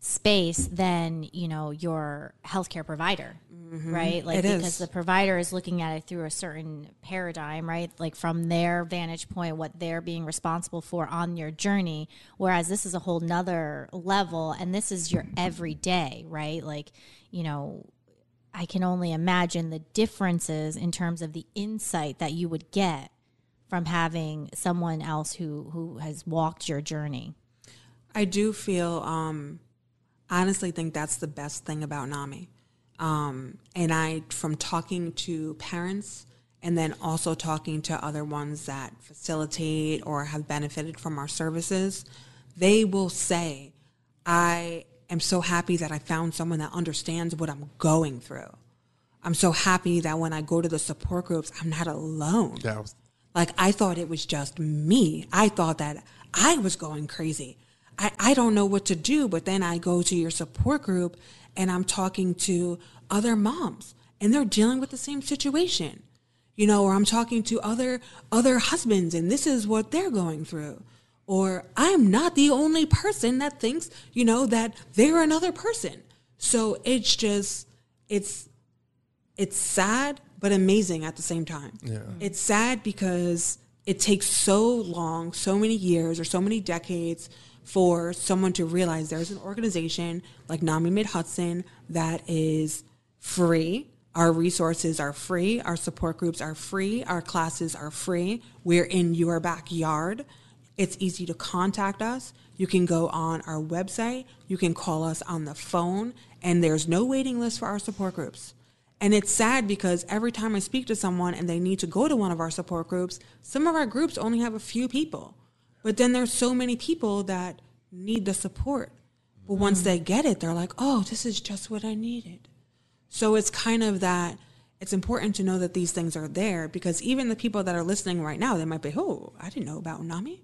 space than you know your healthcare provider right like Mm-hmm. It because is. the provider is looking at it through a certain paradigm right like from their vantage point what they're being responsible for on your journey whereas this is a whole nother level and this is your everyday right like you know I can only imagine the differences in terms of the insight that you would get from having someone else who who has walked your journey. I do feel um honestly think that's the best thing about NAMI. Um, and I, from talking to parents and then also talking to other ones that facilitate or have benefited from our services, they will say, I am so happy that I found someone that understands what I'm going through. I'm so happy that when I go to the support groups, I'm not alone. Was Like I thought it was just me. I thought that I was going crazy. I, I don't know what to do, but then I go to your support group and I'm talking to other moms and they're dealing with the same situation. You know, or I'm talking to other other husbands and this is what they're going through. Or I'm not the only person that thinks, you know, that they're another person. So it's just it's it's sad but amazing at the same time. Yeah. It's sad because it takes so long, so many years or so many decades for someone to realize there's an organization like NAMI Mid Hudson that is free. Our resources are free. Our support groups are free. Our classes are free. We're in your backyard. It's easy to contact us. You can go on our website. You can call us on the phone, and there's no waiting list for our support groups. And it's sad because every time I speak to someone and they need to go to one of our support groups, some of our groups only have a few people. But then there's so many people that need the support. But mm-hmm. once they get it, they're like, oh, this is just what I needed. So it's kind of that it's important to know that these things are there because even the people that are listening right now, they might be, oh, I didn't know about NAMI.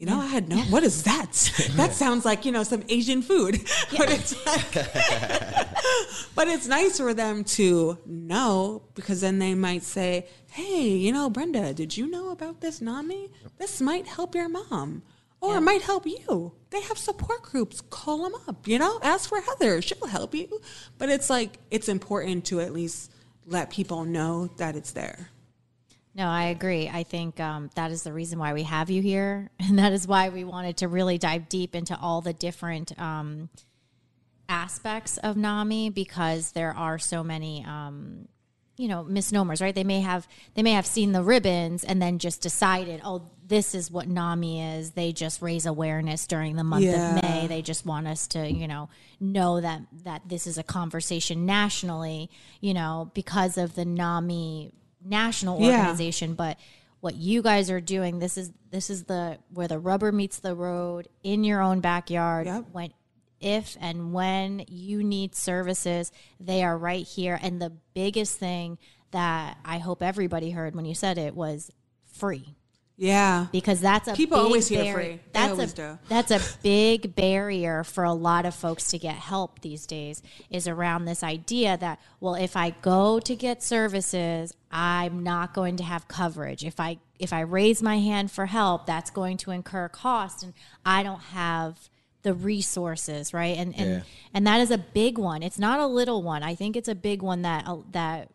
You know, I had no, what is that? that sounds like, you know, some Asian food. but it's like, but it's nice for them to know because then they might say, hey, you know, Brenda, did you know about this NAMI? This might help your mom or it might help you. They have support groups. Call them up, you know, ask for Heather. She'll help you. But it's like, it's important to at least let people know that it's there. No, I agree. I think um, that is the reason why we have you here, and that is why we wanted to really dive deep into all the different um, aspects of NAMI because there are so many, um, you know, misnomers. Right? They may have they may have seen the ribbons and then just decided, oh, this is what NAMI is. They just raise awareness during the month Yeah. of May. They just want us to, you know, know that that this is a conversation nationally. You know, because of the NAMI national Yeah. organization, but what you guys are doing this is this is the where the rubber meets the road in your own backyard Yep. when if and when you need services they are right here and the biggest thing that i hope everybody heard when you said it was free Yeah. because that's a People big always hear barri- free. They That's always a do. that's a big barrier for a lot of folks to get help these days. Is around this idea that well, if I go to get services, I'm not going to have coverage. If I if I raise my hand for help, that's going to incur cost, and I don't have the resources, right? And and Yeah. and that is a big one. It's not a little one. I think it's a big one that uh, that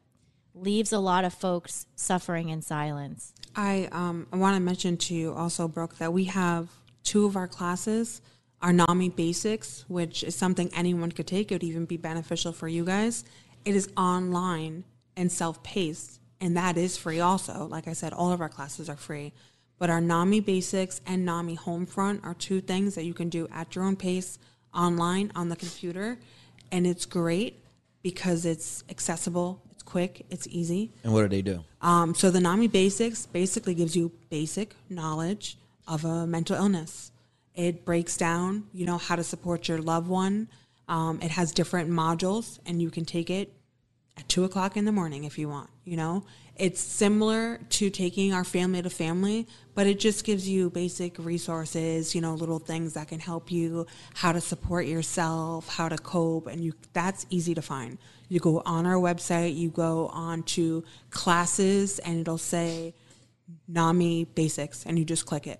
leaves a lot of folks suffering in silence. I um, I want to mention to you also, Brooke, that we have two of our classes are NAMI Basics, which is something anyone could take. It would even be beneficial for you guys. It is online and self-paced, and that is free also. Like I said, all of our classes are free. But our NAMI Basics and NAMI Homefront are two things that you can do at your own pace online on the computer. And it's great because it's accessible, quick, it's easy. And what do they do? Um, so the NAMI Basics basically gives you basic knowledge of a mental illness. It breaks down, you know, how to support your loved one. Um, it has different modules, and you can take it at two o'clock in the morning if you want. You know, it's similar to taking our family to family, but it just gives you basic resources. You know, little things that can help you how to support yourself, how to cope, and you that's easy to find. You go on our website, you go on to classes, and it'll say NAMI Basics, and you just click it.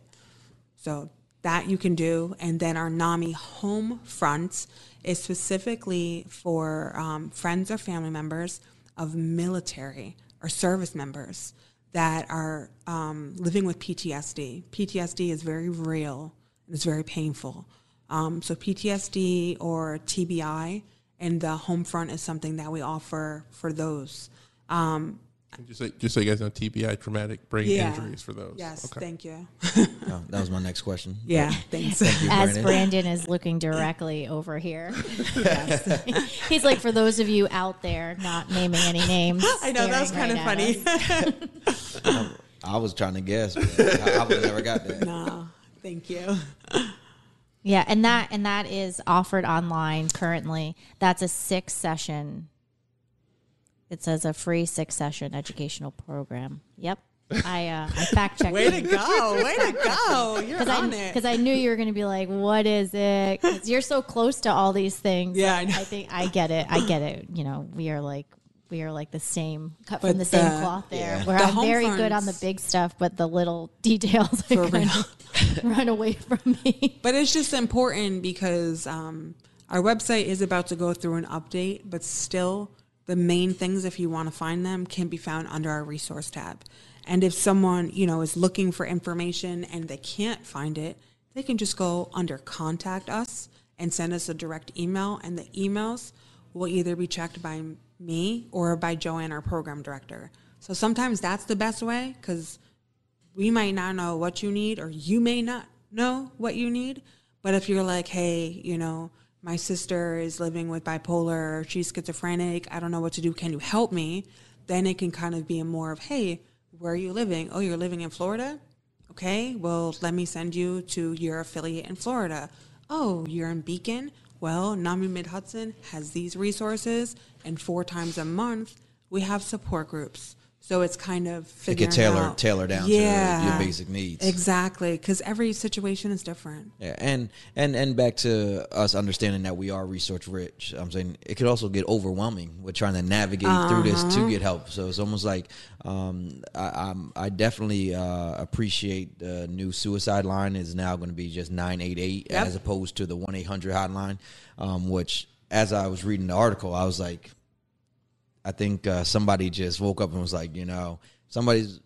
So that you can do. And then our NAMI home front is specifically for um, friends or family members of military service members that are um, living with PTSD. PTSD is very real and it's very painful. Um, so PTSD or TBI and the home front is something that we offer for those. Um, And just so, just so you guys know, TBI, traumatic brain Yeah. injuries for those. Yes, Okay. thank you. Oh, that was my next question. yeah, thanks. Thank you, As Brandon. Brandon is looking directly over here. He's like, for those of you out there, not naming any names. I know that was kind right of funny. us. I was trying to guess. But I, I would have never got that. no, thank you. Yeah, and that and that is offered online currently. That's a six session. It says a free six session educational program. Yep, I uh, I fact checked. It. Way to go! Way to go! You're Because on I, it. 'cause I knew you were going to be like, "What is it?" 'Cause you're so close to all these things. Yeah, I know. think I get it. I get it. You know, we are like we are like the same, cut But from the same cloth. There, Yeah. where The I'm home very good on the big stuff, but the little details For kind of run away from me. But it's just important because um, our website is about to go through an update, but still, the main things, if you want to find them, can be found under our resource tab. And if someone, you know, is looking for information and they can't find it, they can just go under contact us and send us a direct email. And the emails will either be checked by me or by Joanne, our program director. So sometimes that's the best way because we might not know what you need or you may not know what you need but if you're like hey you know my sister is living with bipolar or she's schizophrenic i don't know what to do can you help me? Then it can kind of be a more of hey where are you living? Oh you're living in florida? Okay well let me send you to your affiliate in florida. Oh you're in beacon? Well nami mid hudson has these resources and four times a month we have support groups so it's kind of It figuring could tailor out- tailor down yeah, to your basic needs. Exactly, because every situation is different. Yeah, and and and back to us understanding that we are resource rich. I'm saying it could also get overwhelming with trying to navigate through this Uh-huh. to get help. So it's almost like um, I, I'm, I definitely uh, appreciate the new suicide line is now going to be just nine eight eight as opposed to the one eight hundred hotline. Um, which, as I was reading the article, I was like, I think uh, somebody just woke up and was like, you know, somebody's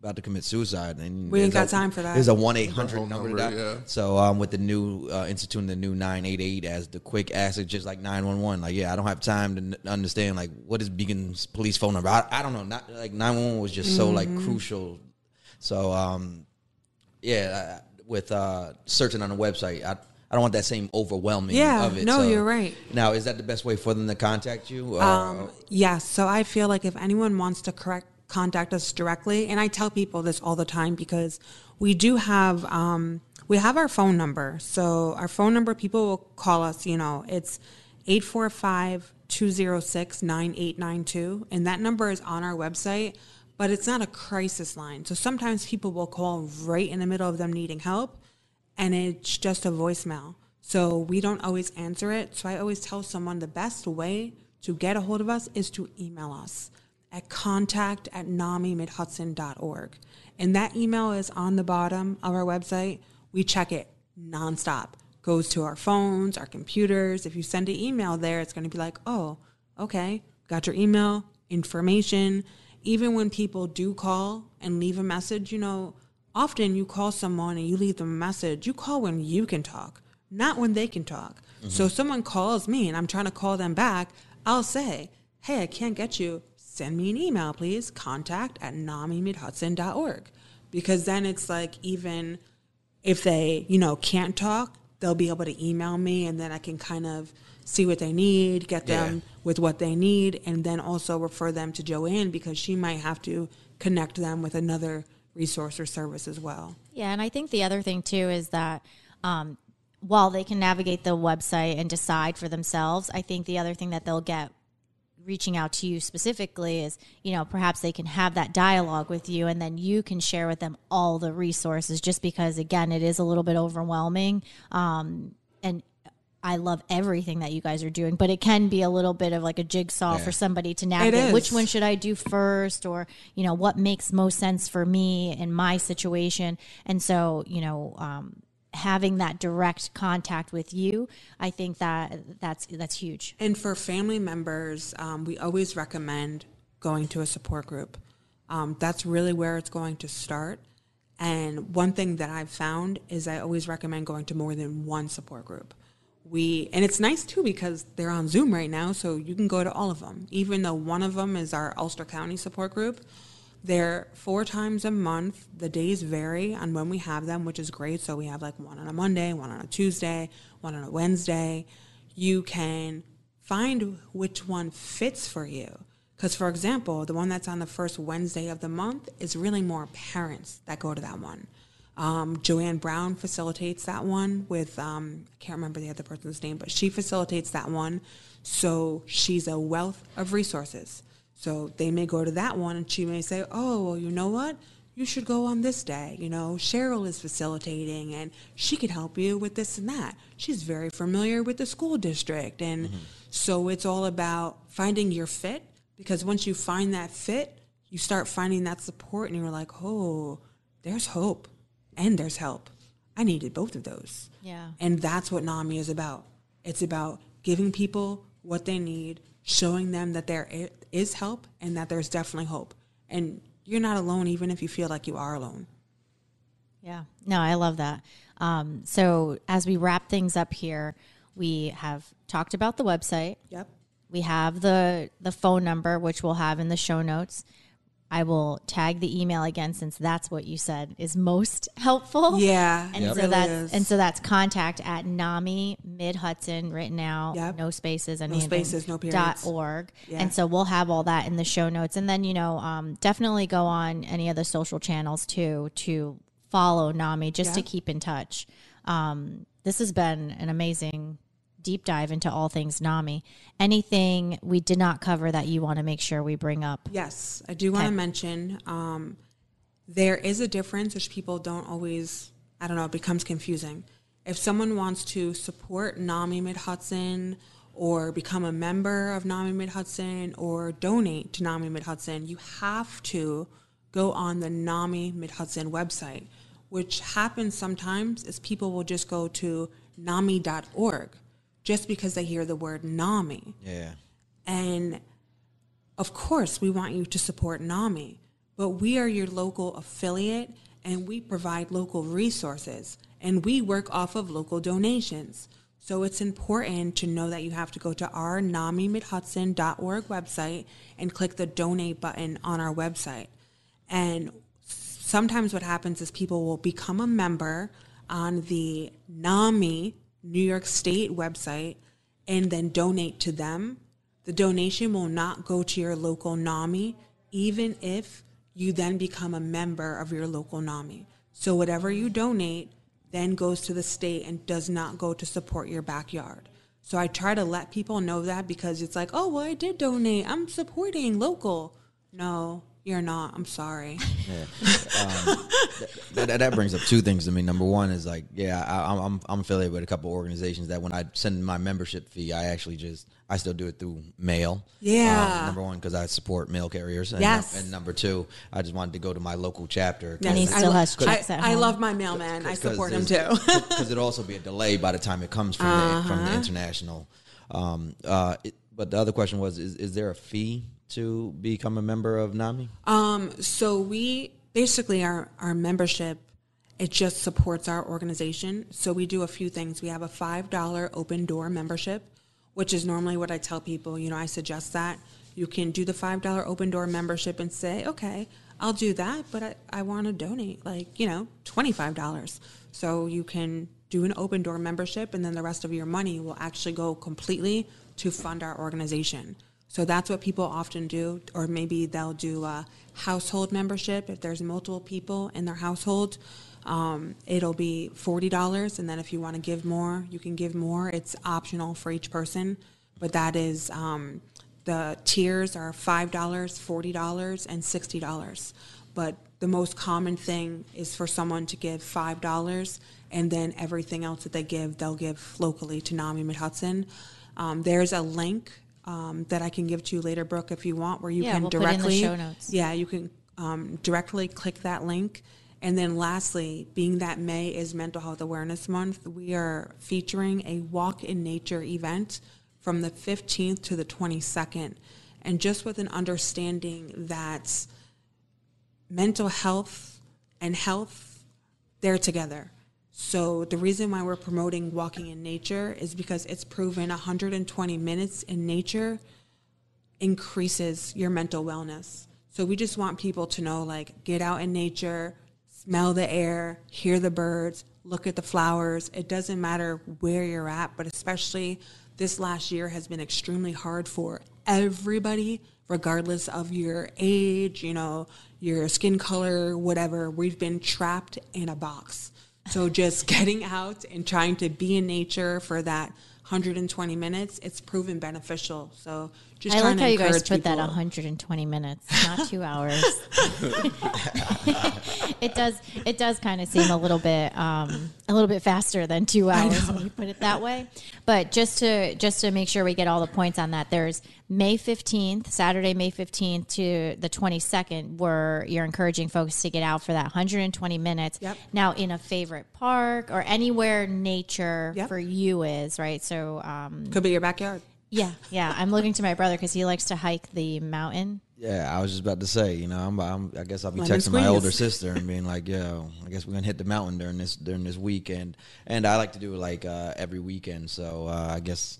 about to commit suicide, and We ain't there's got a- time for that. There's a one eight hundred number. number, to dial. yeah. So um, with the new uh, instituting the new nine eight eight as the quick answer, just like nine one one. Like, yeah, I don't have time to n- understand like what is Beacon's police phone number. I, I don't know. Not like nine one one was just so like Mm-hmm. crucial. So um, yeah, I- with uh, searching on the website, I. I don't want that same overwhelming Yeah, of it. no, So- you're right. Now, is that the best way for them to contact you? Uh, Um, yes, so I feel like if anyone wants to correct contact us directly, and I tell people this all the time because we do have um, we have our phone number. So our phone number, people will call us. You know, it's 845-206-9892, and that number is on our website. But it's not a crisis line. So sometimes people will call right in the middle of them needing help, and it's just a voicemail. So we don't always answer it. So I always tell someone the best way to get a hold of us is to email us at contact at namimidhudson.org. And that email is on the bottom of our website. We check it nonstop. Goes to our phones, our computers. If you send an email there, it's going to be like, oh, okay, got your email, information. Even when people do call and leave a message, you know, often you call someone and you leave them a message. You call when you can talk, not when they can talk. Mm-hmm. So if someone calls me and I'm trying to call them back, I'll say, hey, I can't get you. Send me an email, please. Contact at namimidhudson.org. Because then it's like even if they, you know, can't talk, they'll be able to email me and then I can kind of see what they need, get them Yeah. with what they need, and then also refer them to Joanne because she might have to connect them with another resource or service as well. Yeah, and I think the other thing too is that um, while they can navigate the website and decide for themselves, I think the other thing that they'll get reaching out to you specifically is, you know, perhaps they can have that dialogue with you and then you can share with them all the resources just because, again, it is a little bit overwhelming. Um, and I love everything that you guys are doing, but it can be a little bit of like a jigsaw Yeah. for somebody to navigate. Which one should I do first, or you know, what makes most sense for me in my situation? And so, you know, um, having that direct contact with you, I think that that's that's huge. And for family members, um, we always recommend going to a support group. Um, that's really where it's going to start. And one thing that I've found is I always recommend going to more than one support group. We and it's nice too because they're on Zoom right now, so you can go to all of them. Even though one of them is our Ulster County support group, they're four times a month. The days vary on when we have them, which is great. So we have like one on a Monday, one on a Tuesday, one on a Wednesday. You can find which one fits for you. Because, for example, the one that's on the first Wednesday of the month is really more parents that go to that one. Um, Joanne Brown facilitates that one with, um, I can't remember the other person's name, but she facilitates that one. So she's a wealth of resources. So they may go to that one and she may say, oh, well, you know what? You should go on this day. You know, Cheryl is facilitating and she could help you with this and that. She's very familiar with the school district. And mm-hmm. so it's all about finding your fit because once you find that fit, you start finding that support and you're like, oh, there's hope and there's help. I needed both of those. Yeah. And that's what NAMI is about. It's about giving people what they need, showing them that there is help and that there's definitely hope. And you're not alone, even if you feel like you are alone. Yeah, no, I love that. Um, so as we wrap things up here, we have talked about the website. Yep. We have the the phone number, which we'll have in the show notes. I will tag the email again since that's what you said is most helpful. Yeah, and yep. so really that's is. and so that's contact at NAMI Mid Hudson written out, yep. no spaces, and no spaces, no periods. dot org. Yeah. And so we'll have all that in the show notes, and then you know um, definitely go on any of the social channels too to follow NAMI just to keep in touch. Um, this has been an amazing deep dive into all things NAMI. Anything we did not cover that you want to make sure we bring up? Yes, I do want to mention um, there is a difference which people don't always, I don't know, it becomes confusing. If someone wants to support NAMI Mid Hudson or become a member of NAMI Mid Hudson or donate to NAMI Mid Hudson, you have to go on the NAMI Mid Hudson website. Which happens sometimes is people will just go to NAMI.org just because they hear the word NAMI. Yeah. And of course, we want you to support NAMI, but we are your local affiliate and we provide local resources and we work off of local donations. So it's important to know that you have to go to our NAMIMidHudson.org website and click the donate button on our website. And sometimes what happens is people will become a member on the NAMI New York State website and then donate to them, the donation will not go to your local NAMI, even if you then become a member of your local NAMI. So whatever you donate then goes to the state and does not go to support your backyard. So I try to let people know that because it's like, oh, well, I did donate. I'm supporting local. No, you're not. I'm sorry. Yeah. Um, that, that, that, brings up two things to me. Number one is like, yeah, I, am I'm, I'm affiliated with a couple organizations that when I send my membership fee, I actually just I still do it through mail. Yeah. Um, number one, because I support mail carriers. And, yes. And number two, I just wanted to go to my local chapter. And he still has checks I, I love my mailman. I support him too. Because it'd also be a delay by the time it comes from uh-huh. the from the uh-huh. international. Um, uh, it, but the other question was: Is, is there a fee to become a member of NAMI? Um, so we basically our our membership it just supports our organization. So we do a few things. We have a five dollar open door membership, which is normally what I tell people. You know, I suggest that you can do the five dollar open door membership and say, okay, I'll do that, but I, I want to donate like you know twenty five dollars. So you can do an open door membership, and then the rest of your money will actually go completely to fund our organization. So that's what people often do, or maybe they'll do a household membership if there's multiple people in their household. Um, it'll be forty dollars, and then if you want to give more, you can give more. It's optional for each person, but that is um, the tiers are five dollars, forty dollars, and sixty dollars. But the most common thing is for someone to give five dollars, and then everything else that they give, they'll give locally to NAMI Mid Hudson. Um, there's a link um, that I can give to you later, Brooke, if you want, where you yeah, can we'll directly, show notes. yeah, you can um, directly click that link. And then lastly, being that May is Mental Health Awareness Month, we are featuring a walk in nature event from the 15th to the 22nd. And just with an understanding that mental health and health, they're together. So the reason why we're promoting walking in nature is because it's proven 120 minutes in nature increases your mental wellness. So we just want people to know like get out in nature, smell the air, hear the birds, look at the flowers. It doesn't matter where you're at, but especially this last year has been extremely hard for everybody regardless of your age, you know, your skin color, whatever. We've been trapped in a box. So just getting out and trying to be in nature for that 120 minutes, it's proven beneficial. So just I trying like how to you guys encourage put that 120 minutes, not two hours. it does. It does kind of seem a little bit, um, a little bit faster than two hours when you put it that way. But just to just to make sure we get all the points on that, there's May 15th, Saturday, May 15th to the 22nd, where you're encouraging folks to get out for that 120 minutes. Yep. Now, in a favorite park or anywhere nature Yep. for you is right. So. Um, Could be your backyard. yeah, yeah. I'm looking to my brother because he likes to hike the mountain. Yeah, I was just about to say, you know, I'm, I'm I guess I'll be Lemon texting my older sister and being like, "Yo, I guess we're gonna hit the mountain during this during this weekend." And I like to do it like uh, every weekend, so uh, I guess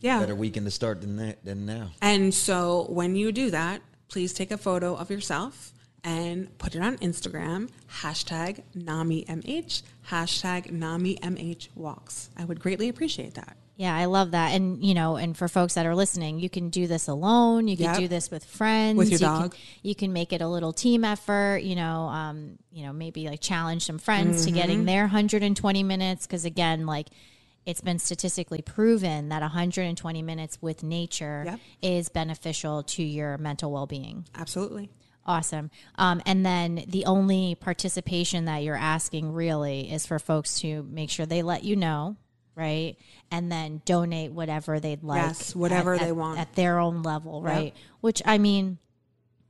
Yeah. better weekend to start than that than now. And so when you do that, please take a photo of yourself and put it on Instagram, hashtag NamiMH, hashtag NamiMH walks. I would greatly appreciate that. Yeah, I love that. And you know, and for folks that are listening, you can do this alone. You can Yep. do this with friends. With your you dog. Can, you can make it a little team effort. You know, um, you know, maybe like challenge some friends to getting Mm-hmm. their 120 minutes. Because again, like it's been statistically proven that 120 minutes with nature Yep. is beneficial to your mental well-being. Absolutely. Awesome. Um, and then the only participation that you're asking really is for folks to make sure they let you know, right? And then donate whatever they'd like. Yes, whatever at- they at- want. At their own level, right? Which, I mean,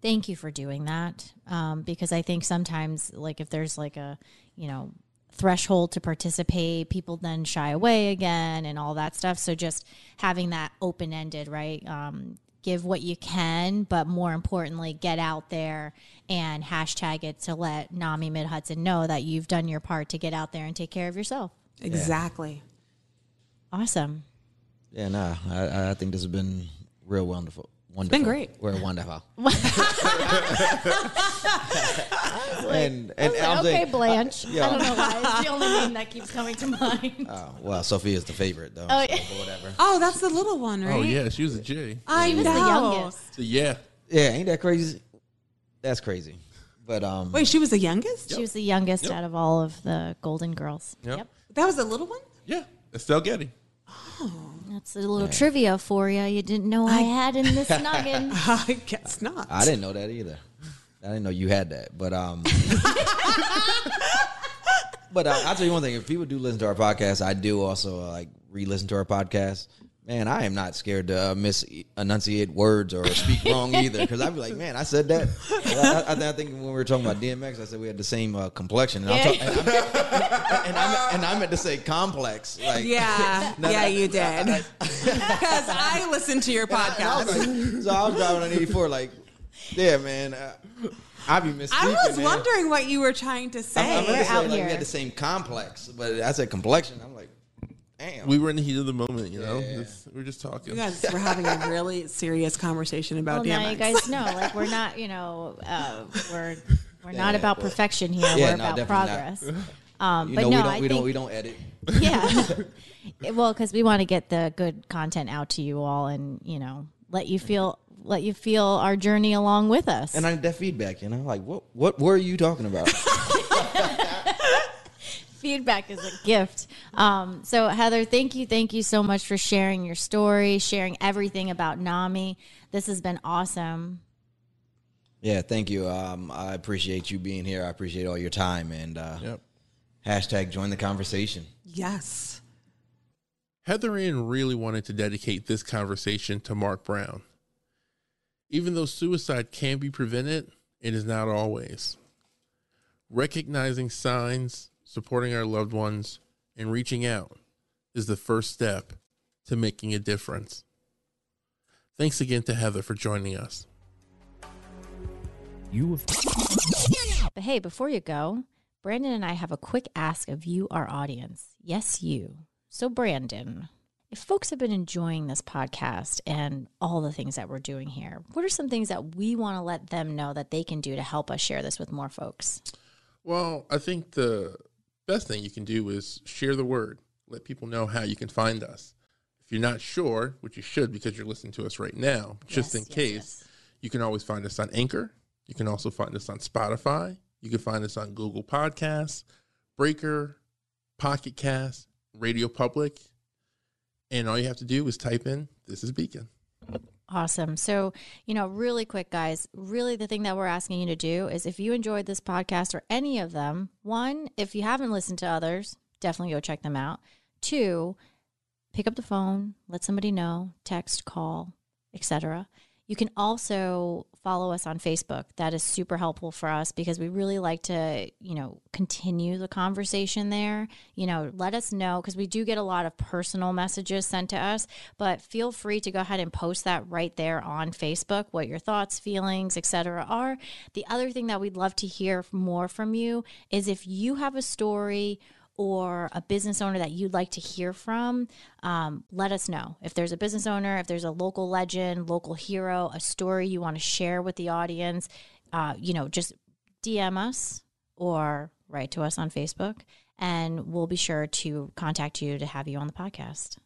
thank you for doing that. Um, because I think sometimes, like, if there's like a, you know, threshold to participate, people then shy away again and all that stuff. So just having that open ended, right? Um, give what you can, but more importantly, get out there and hashtag it to let NAMI Mid Hudson know that you've done your part to get out there and take care of yourself. Exactly. Awesome. Yeah, nah, I, I think this has been real wonderful. Wonderful. been great. We're wonderful. and and I'm okay, saying- Blanche. yeah. I don't know why. It's the only name that keeps coming to mind. Oh, well, Sophia's the favorite though. Oh, so yeah. whatever. Oh, that's the little one, right? Oh yeah, she was a J. I She was know. the youngest. So, yeah, Yeah, ain't that crazy? That's crazy. But um, Wait, she was the youngest? She was the youngest Yep. out of all of the Golden Girls. Yep. That was the little one? yeah. Estelle Getty. That's a little trivia for you. You didn't know I, had in this noggin. I guess not. I didn't know that either. I didn't know you had that. But um, but uh, I'll tell you one thing: if people do listen to our podcast, I do also uh, like re-listen to our podcast. Man, I am not scared to uh, misenunciate words or speak wrong either. Because I'd be like, man, I said that. I, I, I think when we were talking about DMX, I said we had the same uh, complexion, and, I'm talk- and, I'm, and, I'm, and I meant to say complex. Like, Yeah, No, yeah, no, you did. Because I listened to your I podcast. like- so I was driving on 84, like, yeah, man, uh, I be misspeaking. I was man. wondering what you were trying to I, I say. We're say, out like, we here. had the same complex, but I said complexion. I'm like, damn. We were in the heat of the moment, you know. Yeah. Just- we're just talking. You guys were having a really serious conversation about well, DMX. now you guys know, like we're not, you know, uh, we're we're not Yeah, about perfection here. yeah, we're no, about progress. Um, but know, no, we don't, I we think, don't, we don't edit. yeah. well, because we want to get the good content out to you all, and you know, let you feel let you feel our journey along with us. And I need that feedback, you know, like, what, what were you talking about? Feedback is a gift. Um, so Heather, thank you, thank you so much for sharing your story, sharing everything about Nami. This has been awesome. yeah, thank you. Um, I appreciate you being here. I appreciate all your time and uh, Yep. hashtag join the conversation. yes. Heather Ann really wanted to dedicate this conversation to Mark Brown. Even though suicide can be prevented, it is not always. Recognizing signs, supporting our loved ones, and reaching out is the first step to making a difference. Thanks again to Heather for joining us. You have But hey, before you go, Brandon and I have a quick ask of you, our audience. Yes, you. So, Brandon, if folks have been enjoying this podcast and all the things that we're doing here, what are some things that we want to let them know that they can do to help us share this with more folks? Well, I think the best thing you can do is share the word. Let people know how you can find us. If you're not sure, which you should because you're listening to us right now, just Yes, in yes, case, yes. you can always find us on Anchor. You can also find us on Spotify. You can find us on Google Podcasts, Breaker, Pocket Cast, Radio Public. And all you have to do is type in this is Beacon. Awesome. So, you know, really quick, guys, really the thing that we're asking you to do is if you enjoyed this podcast or any of them, one, if you haven't listened to others, definitely go check them out. Two, pick up the phone, let somebody know, text, call, etc. You can also follow us on Facebook. That is super helpful for us because we really like to, you know, continue the conversation there. You know, let us know because we do get a lot of personal messages sent to us, but feel free to go ahead and post that right there on Facebook what your thoughts, feelings, etc. are. The other thing that we'd love to hear more from you is if you have a story or a business owner that you'd like to hear from, um, let us know. If there's a business owner, if there's a local legend, local hero, a story you want to share with the audience, uh, you know, just DM us or write to us on Facebook, and we'll be sure to contact you to have you on the podcast.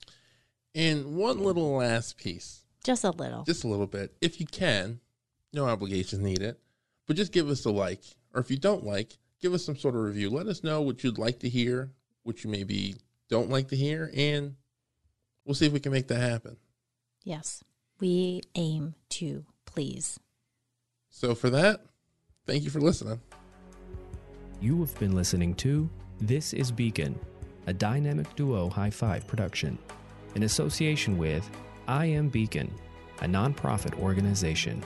And one little last piece, Just a little. just a little bit. If you can, no obligations needed, but just give us a like. Or if you don't like, give us some sort of review. Let us know what you'd like to hear, what you maybe don't like to hear, and we'll see if we can make that happen. Yes. We aim to please. So for that, thank you for listening. You have been listening to This is Beacon, a dynamic duo high five production, in association with I Am Beacon, a nonprofit organization.